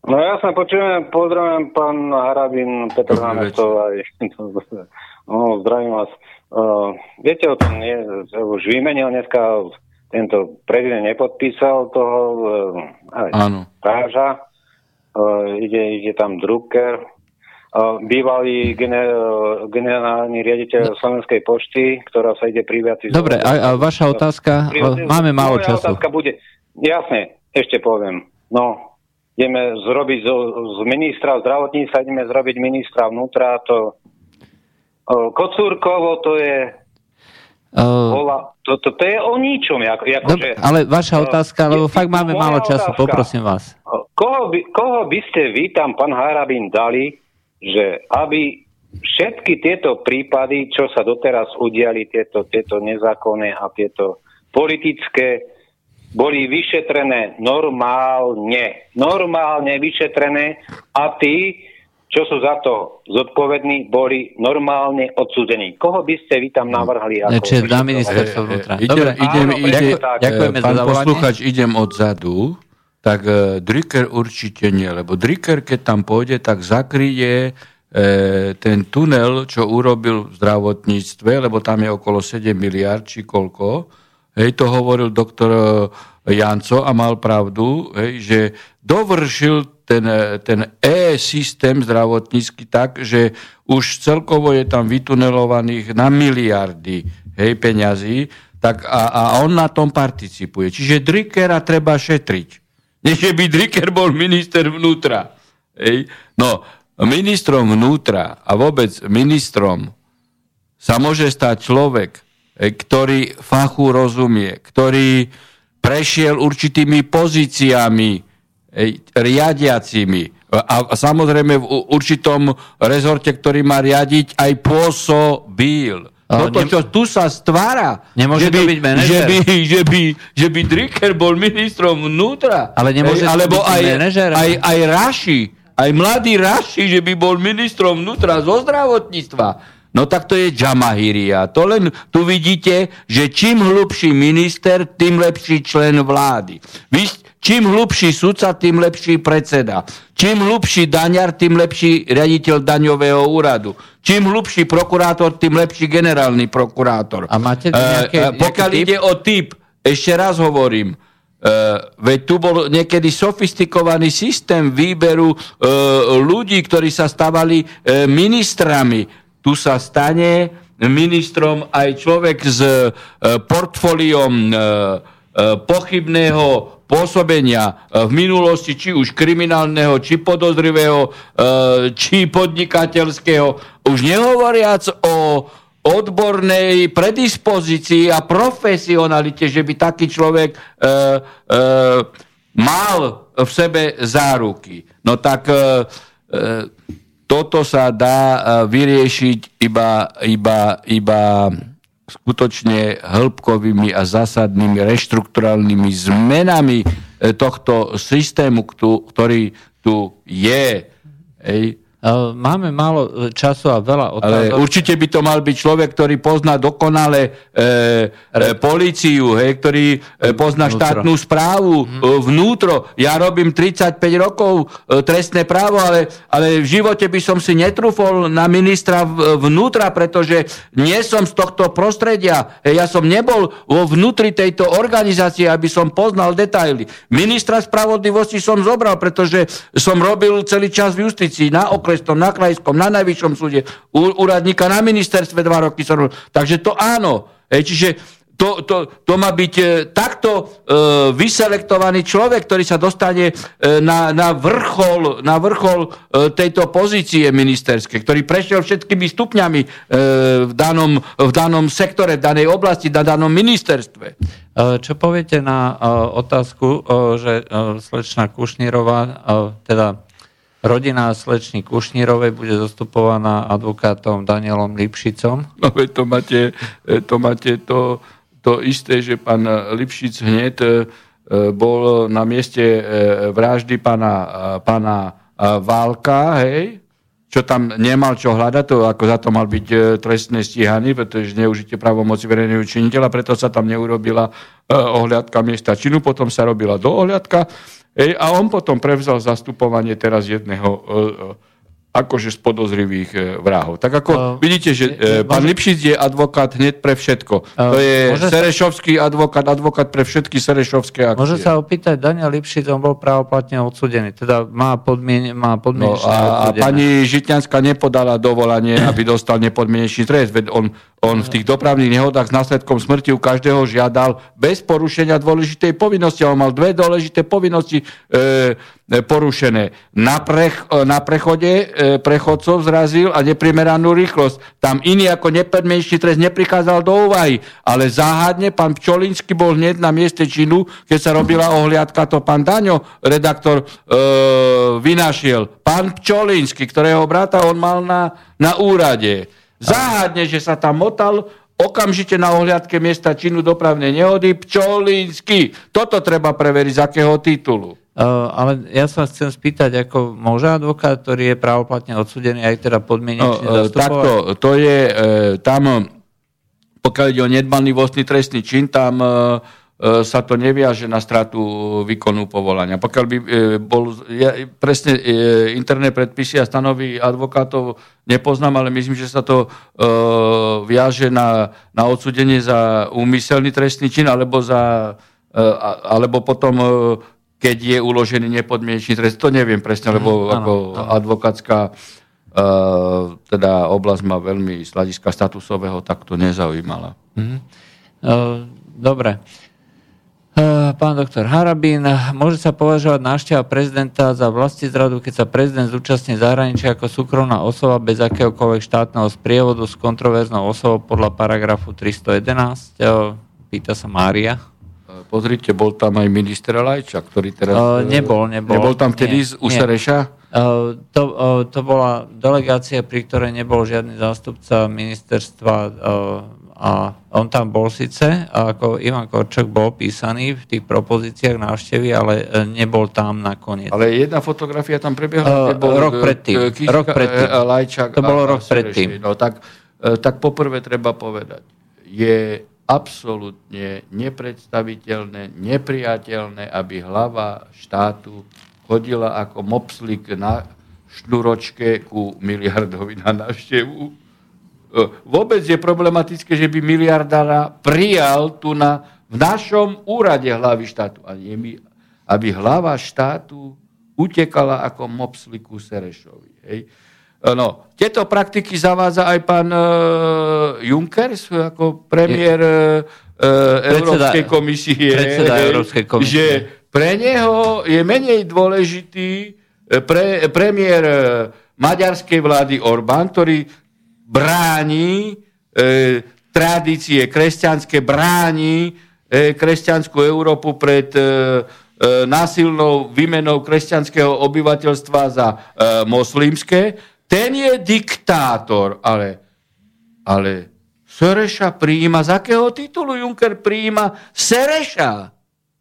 No ja sa počujem, pozdravujem pán Harabin, Petr Námestov aj no, zdravím vás. Uh, viete o tom, nie, už vymenil dneska tento prezident nepodpísal toho uh, Áno. Práža, uh, ide, ide tam Drucker, uh, bývalý gener, generálny riaditeľ Slovenskej pošty, ktorá sa ide privatizovať. Dobre, a, a vaša otázka? Máme málo času. otázka bude, jasne, ešte poviem. No, ideme zrobiť z, z ministra zdravotníctva, ideme zrobiť ministra vnútra, to Kocúrkovo to je Uh, Bola, to, to, to je o ničom. Ako, ako dob, že, ale vaša otázka, lebo fakt máme málo času, otázka, poprosím vás. Koho by, koho by ste vy tam, pán Harabin, dali, že aby všetky tieto prípady, čo sa doteraz udiali, tieto, tieto nezákonné a tieto politické, boli vyšetrené normálne. Normálne vyšetrené a tí, čo sú za to zodpovední, boli normálne odsúdení. Koho by ste vy tam navrhli? Ako Čiže na ministerstvo vnútra. E, idem, idem, áno, ide, ďakujeme pán za posluchač, idem odzadu, tak uh, Dricker určite nie, lebo Dricker, keď tam pôjde, tak zakryje uh, ten tunel, čo urobil v zdravotníctve, lebo tam je okolo 7 miliard, či koľko. Hej, to hovoril doktor Janco a mal pravdu, hej, že dovršil ten, ten e-systém zdravotnícky tak, že už celkovo je tam vytunelovaných na miliardy hej, peňazí, tak a, a on na tom participuje. Čiže Drickera treba šetriť. Nie, by Dricker bol minister vnútra. Hej. No, ministrom vnútra a vôbec ministrom sa môže stať človek, ktorý fachu rozumie, ktorý prešiel určitými pozíciami, riadiacimi a samozrejme v určitom rezorte, ktorý má riadiť, aj pôsobil. Toto, čo tu sa stvára, nemôže že by, byť že by, že, by, že by Dricker bol ministrom vnútra, ale nemôže alebo byť aj, aj, aj Raši, aj mladý Raši, že by bol ministrom vnútra zo zdravotníctva. No tak to je Džamahiria. To len tu vidíte, že čím hlubší minister, tým lepší člen vlády. Vy, Čím hlubší sudca, tým lepší predseda. Čím hlubší daňar, tým lepší riaditeľ daňového úradu. Čím hlubší prokurátor, tým lepší generálny prokurátor. A máte nejaké, uh, Pokiaľ nejaký ide typ? o typ, ešte raz hovorím, Uh, veď tu bol niekedy sofistikovaný systém výberu uh, ľudí, ktorí sa stávali uh, ministrami. Tu sa stane ministrom aj človek s uh, portfóliom uh, uh, pochybného pôsobenia v minulosti, či už kriminálneho, či podozrivého, či podnikateľského. Už nehovoriac o odbornej predispozícii a profesionalite, že by taký človek e, e, mal v sebe záruky. No tak e, e, toto sa dá e, vyriešiť iba, iba, iba skutočne hĺbkovými a zásadnými reštrukturálnymi zmenami e, tohto systému, ktorý tu je. Ej, Máme málo času a veľa otázok. Ale určite by to mal byť človek, ktorý pozná dokonale e, e, policiu, hej, ktorý pozná vnútro. štátnu správu, mm. vnútro. Ja robím 35 rokov trestné právo, ale, ale v živote by som si netrúfol na ministra vnútra, pretože nie som z tohto prostredia. Ja som nebol vo vnútri tejto organizácie, aby som poznal detaily. Ministra spravodlivosti som zobral, pretože som robil celý čas v justícii na okres okresnom, na krajskom, na najvyššom súde, úradníka na ministerstve dva roky som. Takže to áno. Hej, čiže to, to, to má byť e, takto e, vyselektovaný človek, ktorý sa dostane e, na, na vrchol, na vrchol e, tejto pozície ministerskej, ktorý prešiel všetkými stupňami e, v, danom, v danom sektore, v danej oblasti, na danom ministerstve. E, čo poviete na e, otázku, že slečna Kušnírová, teda Rodina slečny Kušnírovej bude zastupovaná advokátom Danielom Lipšicom. No veď to máte, to, máte to, to isté, že pán Lipšic hneď e, bol na mieste e, vraždy pána, pána Válka, hej, čo tam nemal čo hľadať, to ako za to mal byť e, trestné stíhaný, pretože neužite právomoci verejného činiteľa, preto sa tam neurobila ohľadka miesta činu, potom sa robila do ohľadka Ej, a on potom prevzal zastupovanie teraz jedného e, akože z podozrivých e, vrahov. Tak ako uh, vidíte, že uh, pán Lipšic je advokát hneď pre všetko. Uh, to je Serešovský sa... advokát, advokát pre všetky Serešovské akcie. Môže sa opýtať, Daniel Lipšic, on bol právoplatne odsudený, teda má, podmien, má podmienečné no, a, a pani Žitňanská nepodala dovolanie, aby dostal nepodmienečný trest, veď on, on v tých dopravných nehodách s následkom smrti u každého žiadal bez porušenia dôležitej povinnosti. On mal dve dôležité povinnosti e, porušené. Na, prech, na prechode prechodcov zrazil a neprimeranú rýchlosť. Tam iný ako nepodmienečný trest neprichádzal do úvahy. Ale záhadne pán Pčolinsky bol hneď na mieste činu, keď sa robila ohliadka, to pán Daňo, redaktor, e, vynašiel. Pán Pčolinsky, ktorého brata on mal na, na úrade. Záhadne, že sa tam motal okamžite na ohliadke miesta činu dopravnej nehody Pčolinsky. Toto treba preveriť z akého titulu. Uh, ale ja sa chcem spýtať, ako môže advokát, ktorý je právoplatne odsudený, aj teda podmienečne no, uh, Takto, to je uh, tam, pokiaľ ide o nedbanlivostný trestný čin, tam sa to neviaže na stratu výkonu povolania. Pokiaľ by bol, ja presne interné predpisy a stanovy advokátov nepoznám, ale myslím, že sa to viaže na, na odsudenie za úmyselný trestný čin, alebo, za, alebo potom keď je uložený nepodmienečný trest. To neviem presne, lebo mm, ako áno, advokátska uh, teda oblasť ma veľmi z hľadiska statusového takto nezaujímala. Mm. Uh, dobre. Uh, pán doktor Harabín, môže sa považovať návšteva prezidenta za vlasti zradu, keď sa prezident zúčastní zahraničia ako súkromná osoba bez akéhokoľvek štátneho sprievodu s kontroverznou osobou podľa paragrafu 311? Uh, pýta sa Mária. Pozrite, bol tam aj minister Lajča, ktorý teraz... Uh, nebol, nebol. Nebol tam vtedy nie, z Usereša? Uh, to, uh, to bola delegácia, pri ktorej nebol žiadny zástupca ministerstva uh, a on tam bol síce, ako Ivan Korčok bol písaný v tých propozíciách návštevy, ale nebol tam nakoniec. Ale jedna fotografia tam prebiehala? Uh, bol rok predtým. Kiška, rok predtým. Lajčak to bolo rok predtým. No tak, tak poprvé treba povedať, je absolútne nepredstaviteľné, nepriateľné, aby hlava štátu chodila ako mopslik na šnúročke ku miliardovi na návštevu. E, vôbec je problematické, že by miliardára prijal tu na, v našom úrade hlavy štátu. A nie my, aby hlava štátu utekala ako mopsliku Serešovi. Hej. No, tieto praktiky zavádza aj pán uh, Juncker ako premiér uh, Európskej komisie. Predseda Európskej komisie. Že pre neho je menej dôležitý pre, premiér maďarskej vlády Orbán, ktorý bráni e, tradície kresťanské, bráni e, kresťanskú Európu pred e, násilnou výmenou kresťanského obyvateľstva za e, moslimské ten je diktátor, ale, ale Sereša príjima, z akého titulu Juncker príjima Sereša?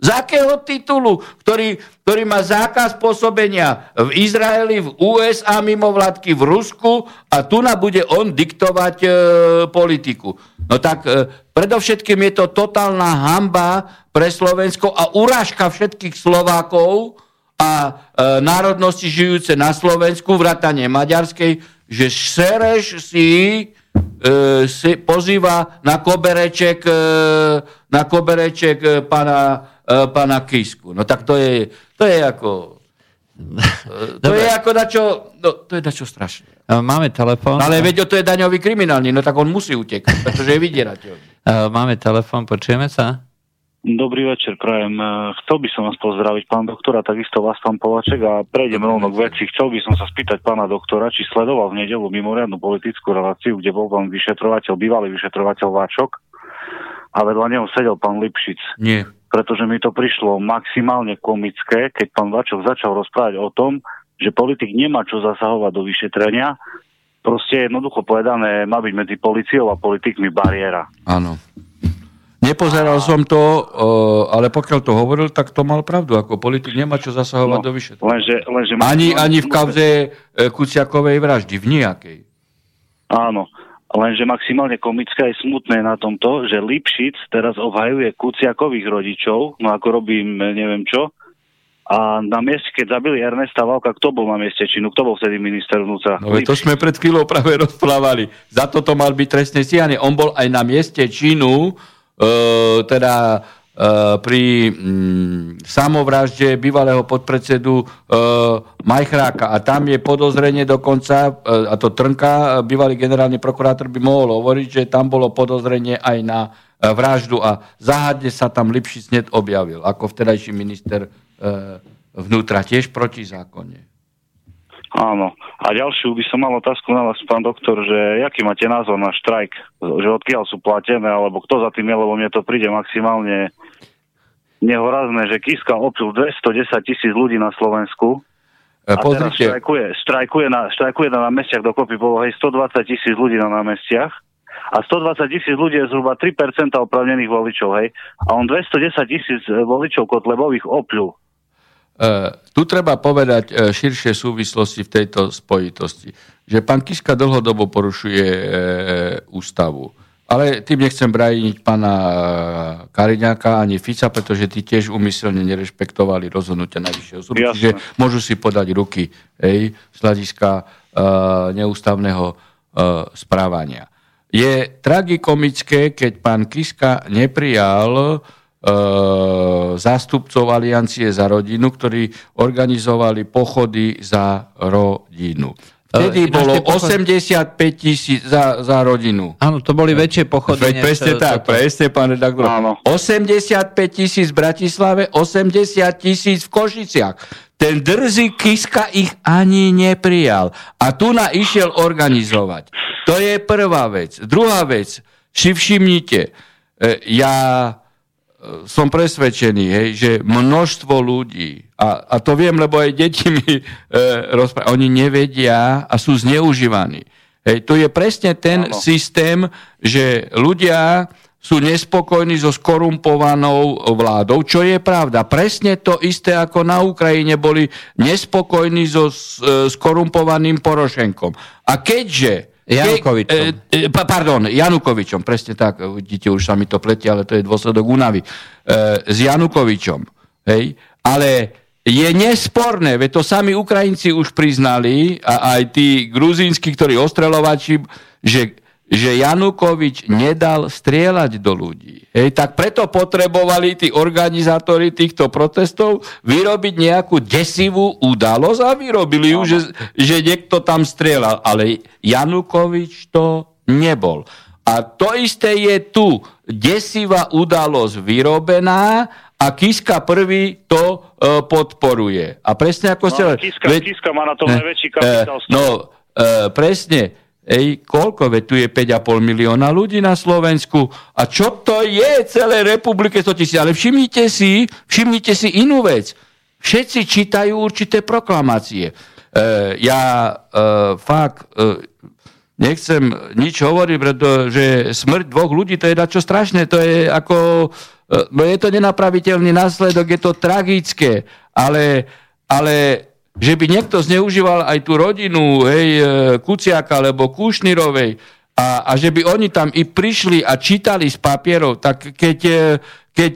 Z akého titulu, ktorý, ktorý má zákaz pôsobenia v Izraeli, v USA, mimo vládky v Rusku a tu na bude on diktovať e, politiku. No tak e, predovšetkým je to totálna hamba pre Slovensko a urážka všetkých Slovákov, a e, národnosti žijúce na Slovensku, vrátane maďarskej, že Sereš si, e, si pozýva na kobereček, e, na kobereček e, pana, e, pana Kisku. No tak to je, to je ako... E, to je ako dačo, no, to je dačo strašné. E, máme telefón. Ale veď to je daňový kriminálny, no tak on musí utekať, pretože je vydierateľný. Máme telefón, počujeme sa? Dobrý večer, prajem. E, chcel by som vás pozdraviť, pán doktora, takisto vás, pán Polaček, a prejdem rovno k veci. Chcel by som sa spýtať pána doktora, či sledoval v nedelu mimoriadnu politickú reláciu, kde bol pán vyšetrovateľ, bývalý vyšetrovateľ Váčok a vedľa neho sedel pán Lipšic. Nie. Pretože mi to prišlo maximálne komické, keď pán Váčok začal rozprávať o tom, že politik nemá čo zasahovať do vyšetrenia, proste jednoducho povedané, má byť medzi policiou a politikmi bariéra. Áno. Nepozeral som to, ale pokiaľ to hovoril, tak to mal pravdu. Ako politik nemá čo zasahovať no, do vyšetrenia. Lenže, lenže ani, ani v kauze e, Kuciakovej vraždy, v nejakej. Áno, lenže maximálne komické je smutné na tomto, že Lipšic teraz obhajuje Kuciakových rodičov, no ako robím neviem čo, a na mieste, keď zabili Ernesta Valka, kto bol na mieste činu? Kto bol vtedy minister vnútra? No to sme pred chvíľou práve rozprávali. Za toto mal byť trestné stíhanie. On bol aj na mieste činu teda e, pri mm, samovražde bývalého podpredsedu e, Majchráka. A tam je podozrenie dokonca, a to Trnka, bývalý generálny prokurátor by mohol hovoriť, že tam bolo podozrenie aj na vraždu a záhadne sa tam Lipšic net objavil, ako vtedajší minister vnútra, tiež proti zákone. Áno. A ďalšiu by som mal otázku na vás, pán doktor, že aký máte názor na štrajk? Že odkiaľ sú platené, alebo kto za tým je, lebo mne to príde maximálne nehorazné, že Kiska opil 210 tisíc ľudí na Slovensku. E, a teraz štrajkuje, štrajkuje, na, štrajkuje na námestiach dokopy bolo hej 120 tisíc ľudí na námestiach a 120 tisíc ľudí je zhruba 3% opravnených voličov, hej. A on 210 tisíc voličov Kotlebových opľul. Uh, tu treba povedať uh, širšie súvislosti v tejto spojitosti, že pán Kiska dlhodobo porušuje uh, ústavu. Ale tým nechcem brániť pána Kariňáka ani Fica, pretože tí tiež umyselne nerešpektovali rozhodnutia Najvyššieho súdu. Čiže môžu si podať ruky hej, z hľadiska uh, neústavného uh, správania. Je tragikomické, keď pán Kiska neprijal E, zástupcov Aliancie za rodinu, ktorí organizovali pochody za rodinu. Vtedy uh, bolo 85 tisíc za, za rodinu. Áno, to boli väčšie pochody. Veď presne tak, toto. presne, pán redaktor. Áno. 85 tisíc v Bratislave, 80 tisíc v Košiciach. Ten drzý Kiska ich ani neprijal. A tu na išiel organizovať. To je prvá vec. Druhá vec, si všimnite, e, ja som presvedčený, hej, že množstvo ľudí, a, a to viem, lebo aj deti mi e, rozprávajú, oni nevedia a sú zneužívaní. Hej, to je presne ten ano. systém, že ľudia sú nespokojní so skorumpovanou vládou, čo je pravda. Presne to isté, ako na Ukrajine boli nespokojní so e, skorumpovaným Porošenkom. A keďže Janukovičom. E, e, pardon, Janukovičom, presne tak, vidíte, už sa mi to pletie, ale to je dôsledok únavy. E, s Janukovičom, hej, ale je nesporné, veď to sami Ukrajinci už priznali a aj tí gruzínsky, ktorí ostrelovači, že, že Janukovič nedal strieľať do ľudí. Hej, tak preto potrebovali tí organizátori týchto protestov vyrobiť nejakú desivú udalosť a vyrobili ju, že, že niekto tam strieľal. Ale Janukovič to nebol. A to isté je tu. Desivá udalosť vyrobená a Kiska prvý to e, podporuje. A presne ako no, ste... Kiska, veď, Kiska má na to e, najväčší kapitál. E, no, e, presne. Ej, koľko? Veď tu je 5,5 milióna ľudí na Slovensku. A čo to je celé republike 100 tisíc? Ale všimnite si, všimnite si inú vec. Všetci čítajú určité proklamácie. E, ja e, fakt e, nechcem nič hovoriť, pretože smrť dvoch ľudí to je čo strašné. To je ako E, no je to nenapraviteľný následok, je to tragické, ale, ale že by niekto zneužíval aj tú rodinu, hej, e, Kuciaka alebo Kúšnirovej a, a že by oni tam i prišli a čítali z papierov, tak keď, e, keď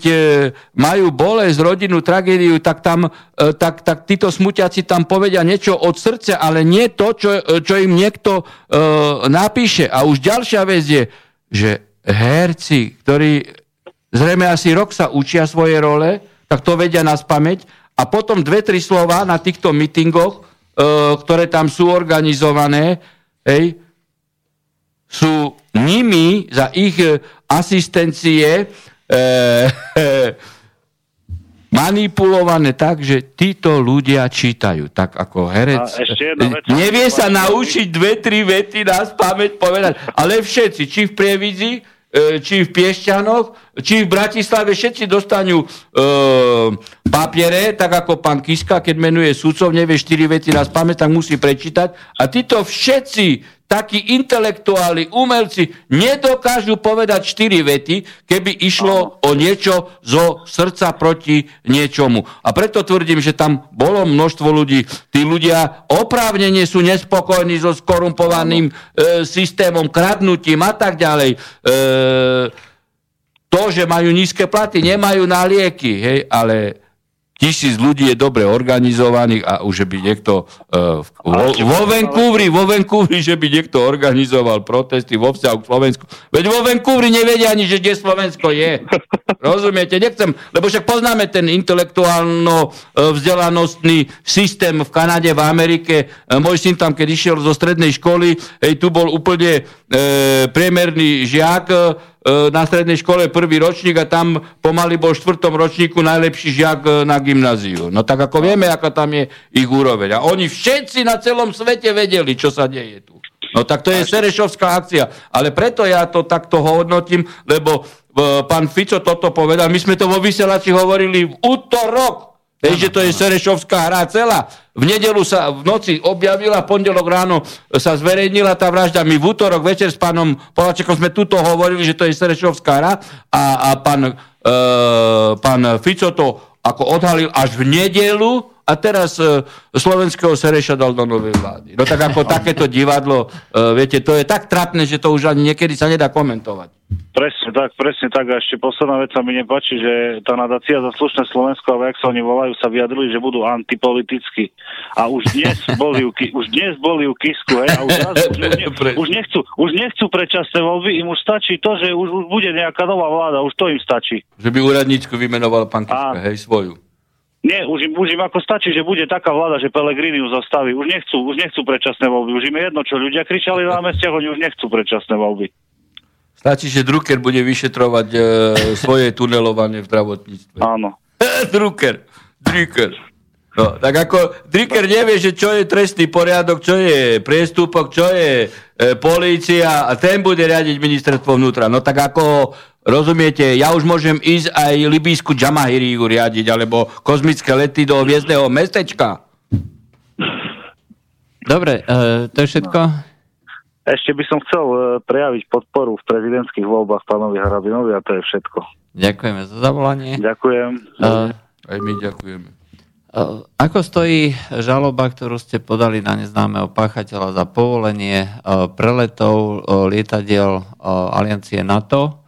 majú bolesť, rodinu, tragédiu, tak, tam, tak, tak títo smutiaci tam povedia niečo od srdca, ale nie to, čo, čo im niekto uh, napíše. A už ďalšia vec je, že herci, ktorí zrejme asi rok sa učia svoje role, tak to vedia na spameť a potom dve, tri slova na týchto mítingoch, e, ktoré tam sú organizované, hej, sú nimi za ich e, asistencie e, manipulované tak, že títo ľudia čítajú. Tak ako herec. Nevie sa naučiť dve, tri vety na spameť povedať. Ale všetci, či v prievidzi, E, či v Piešťanoch, či v Bratislave, všetci dostanú e, papiere, tak ako pán Kiska, keď menuje sudcov, nevie 4 vety na spamäť, tak musí prečítať. A títo všetci takí intelektuáli, umelci nedokážu povedať štyri vety, keby išlo o niečo zo srdca proti niečomu. A preto tvrdím, že tam bolo množstvo ľudí. Tí ľudia oprávnene sú nespokojní so skorumpovaným e, systémom, kradnutím a tak ďalej. E, to, že majú nízke platy, nemajú na lieky, hej, ale tisíc ľudí je dobre organizovaných a už by niekto uh, vo, vo Vancouveri, vo Vancouveri, že by niekto organizoval protesty vo vzťahu k Slovensku. Veď vo Vancouveri nevedia ani, že kde Slovensko je. Rozumiete? Nechcem, lebo však poznáme ten intelektuálno vzdelanostný systém v Kanade, v Amerike. Uh, môj syn tam, keď išiel zo strednej školy, hej, tu bol úplne uh, priemerný žiak, E, na strednej škole prvý ročník a tam pomaly bol v štvrtom ročníku najlepší žiak e, na gymnáziu. No tak ako vieme, aká tam je ich úroveň. A oni všetci na celom svete vedeli, čo sa deje tu. No tak to je Serešovská akcia. Ale preto ja to takto hodnotím, lebo e, pán Fico toto povedal. My sme to vo vysielači hovorili v útorok. Hej, že to je Serešovská hra celá. V nedelu sa v noci objavila, pondelok ráno sa zverejnila tá vražda. My v útorok večer s pánom Polačekom sme tuto hovorili, že to je Serešovská hra a, a pán, e, pán Fico to ako odhalil až v nedelu a teraz e, slovenského Sereša dal do novej vlády. No tak ako takéto divadlo, e, viete, to je tak trapné, že to už ani niekedy sa nedá komentovať. Presne tak, presne tak. A ešte posledná vec sa mi nepáči, že tá nadácia za slušné Slovensko, alebo jak sa oni volajú, sa vyjadrili, že budú antipoliticky. A už dnes boli u, už dnes boli u Kisku, hej, a už, raz, už, už, ne, už, nechcú, už nechcú predčasné voľby, im už stačí to, že už, už bude nejaká nová vláda, už to im stačí. Že by úradníčku vymenoval pán Kiska, hej, svoju. Nie, už im, už im ako stačí, že bude taká vláda, že Pelegrini ju zastaví. Už nechcú, už nechcú predčasné voľby. Už im je jedno, čo ľudia kričali na mestiach, oni už nechcú predčasné voľby. Stačí, že Drucker bude vyšetrovať e, svoje tunelovanie v zdravotníctve. Áno. Drucker. Drucker. No, tak ako Drucker nevie, že čo je trestný poriadok, čo je priestupok, čo je e, polícia a ten bude riadiť ministerstvo vnútra. No tak ako Rozumiete, ja už môžem ísť aj libýsku Jamahiriu riadiť, alebo kozmické lety do hviezdného mestečka. Dobre, uh, to je všetko? Ešte by som chcel uh, prejaviť podporu v prezidentských voľbách pánovi Harabinovi a to je všetko. Ďakujeme za zavolanie. Ďakujem. Uh, aj my ďakujeme. Uh, ako stojí žaloba, ktorú ste podali na neznámeho páchateľa za povolenie uh, preletov uh, lietadiel uh, aliancie NATO?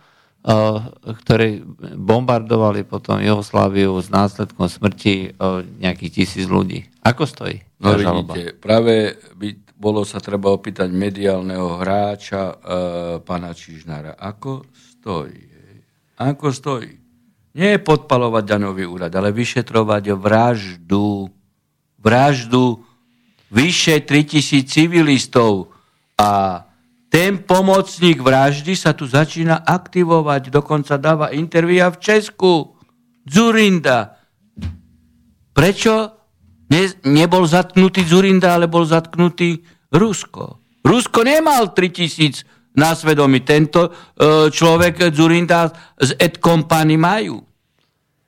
Ktorí bombardovali potom Jugosláviu s následkom smrti nejakých tisíc ľudí. Ako stojí? No vidíte, práve by bolo sa treba opýtať mediálneho hráča e, pána Čižnára. Ako stojí? Ako stojí? Nie je podpalovať daňový úrad, ale vyšetrovať vraždu. Vraždu vyše 3000 civilistov. A ten pomocník vraždy sa tu začína aktivovať. Dokonca dáva intervíja v Česku. Zurinda. Prečo Ne, nebol zatknutý Zurinda, ale bol zatknutý Rusko. Rusko nemal 3000 na svedomí. Tento e, človek Zurinda z Ed Company majú.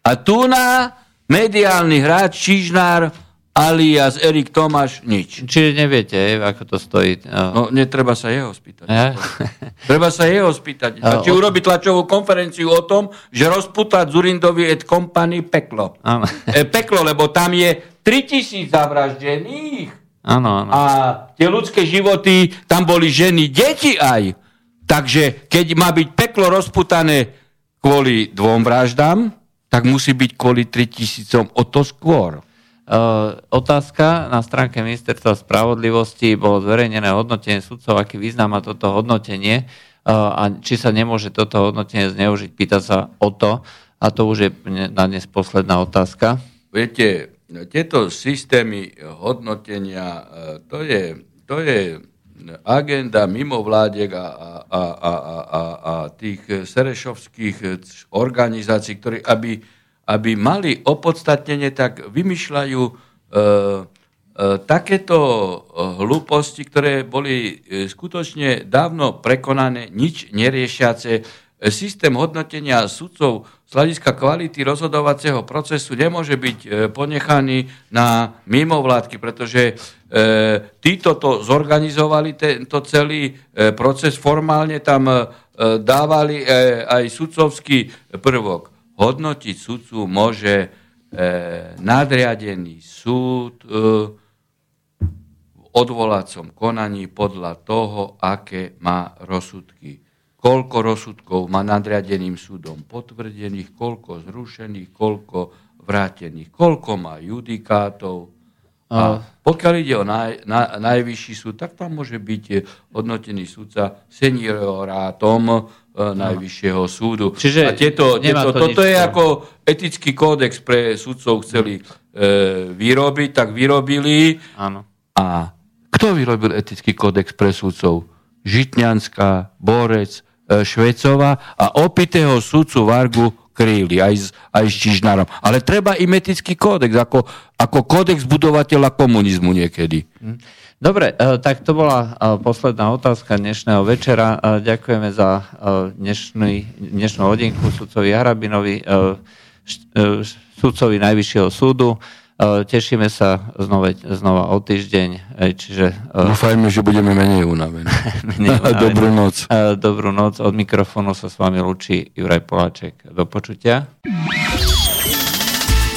A tu na mediálny hráč Čižnár alias Erik Tomáš nič. Čiže neviete, ako to stojí? No, netreba sa jeho spýtať. Ja? Treba sa jeho spýtať. A či urobiť tlačovú konferenciu o tom, že rozputať Zurindovi et company peklo. E, peklo, lebo tam je 3000 zavraždených. Áno, áno. A tie ľudské životy, tam boli ženy, deti aj. Takže keď má byť peklo rozputané kvôli dvom vraždám, tak musí byť kvôli 3000 o to skôr. Otázka na stránke Ministerstva spravodlivosti bolo zverejnené hodnotenie sudcov, aký význam má toto hodnotenie a či sa nemôže toto hodnotenie zneužiť. Pýta sa o to a to už je na dnes posledná otázka. Viete, tieto systémy hodnotenia, to je, to je agenda mimovládiek a, a, a, a, a, a tých serešovských organizácií, ktorí, aby, aby mali opodstatnenie, tak vymýšľajú e, e, takéto hlúposti, ktoré boli e, skutočne dávno prekonané, nič neriešiace. Systém hodnotenia sudcov z hľadiska kvality rozhodovacieho procesu nemôže byť e, ponechaný na mimovládky, pretože e, títo to zorganizovali, tento celý e, proces formálne tam e, dávali e, aj sudcovský prvok hodnotiť sudcu môže e, nadriadený súd e, v odvolacom konaní podľa toho, aké má rozsudky. Koľko rozsudkov má nadriadeným súdom potvrdených, koľko zrušených, koľko vrátených, koľko má judikátov. A pokiaľ ide o naj, na, najvyšší súd, tak tam môže byť hodnotený súdca seniorátom E, najvyššieho súdu. Čiže a tieto, tieto, to toto je ako etický kódex pre sudcov chceli e, vyrobiť, tak vyrobili. Áno. A kto vyrobil etický kódex pre sudcov? Žitňanská, Borec, e, Švecová a opitého sudcu Vargu kryli aj s, aj s Čižnárom. Ale treba im etický kódex, ako, ako kódex budovateľa komunizmu niekedy. Hm. Dobre, e, tak to bola e, posledná otázka dnešného večera. E, ďakujeme za dnešný, dnešnú hodinku sudcovi Harabinovi, sudcovi Najvyššieho súdu. Tešíme sa znova, znova o týždeň. Čiže, Dúfajme, že budeme menej unavení. Dobrú noc. Dobrú noc. Od mikrofónu sa s vami lúči Juraj Poláček. Do počutia.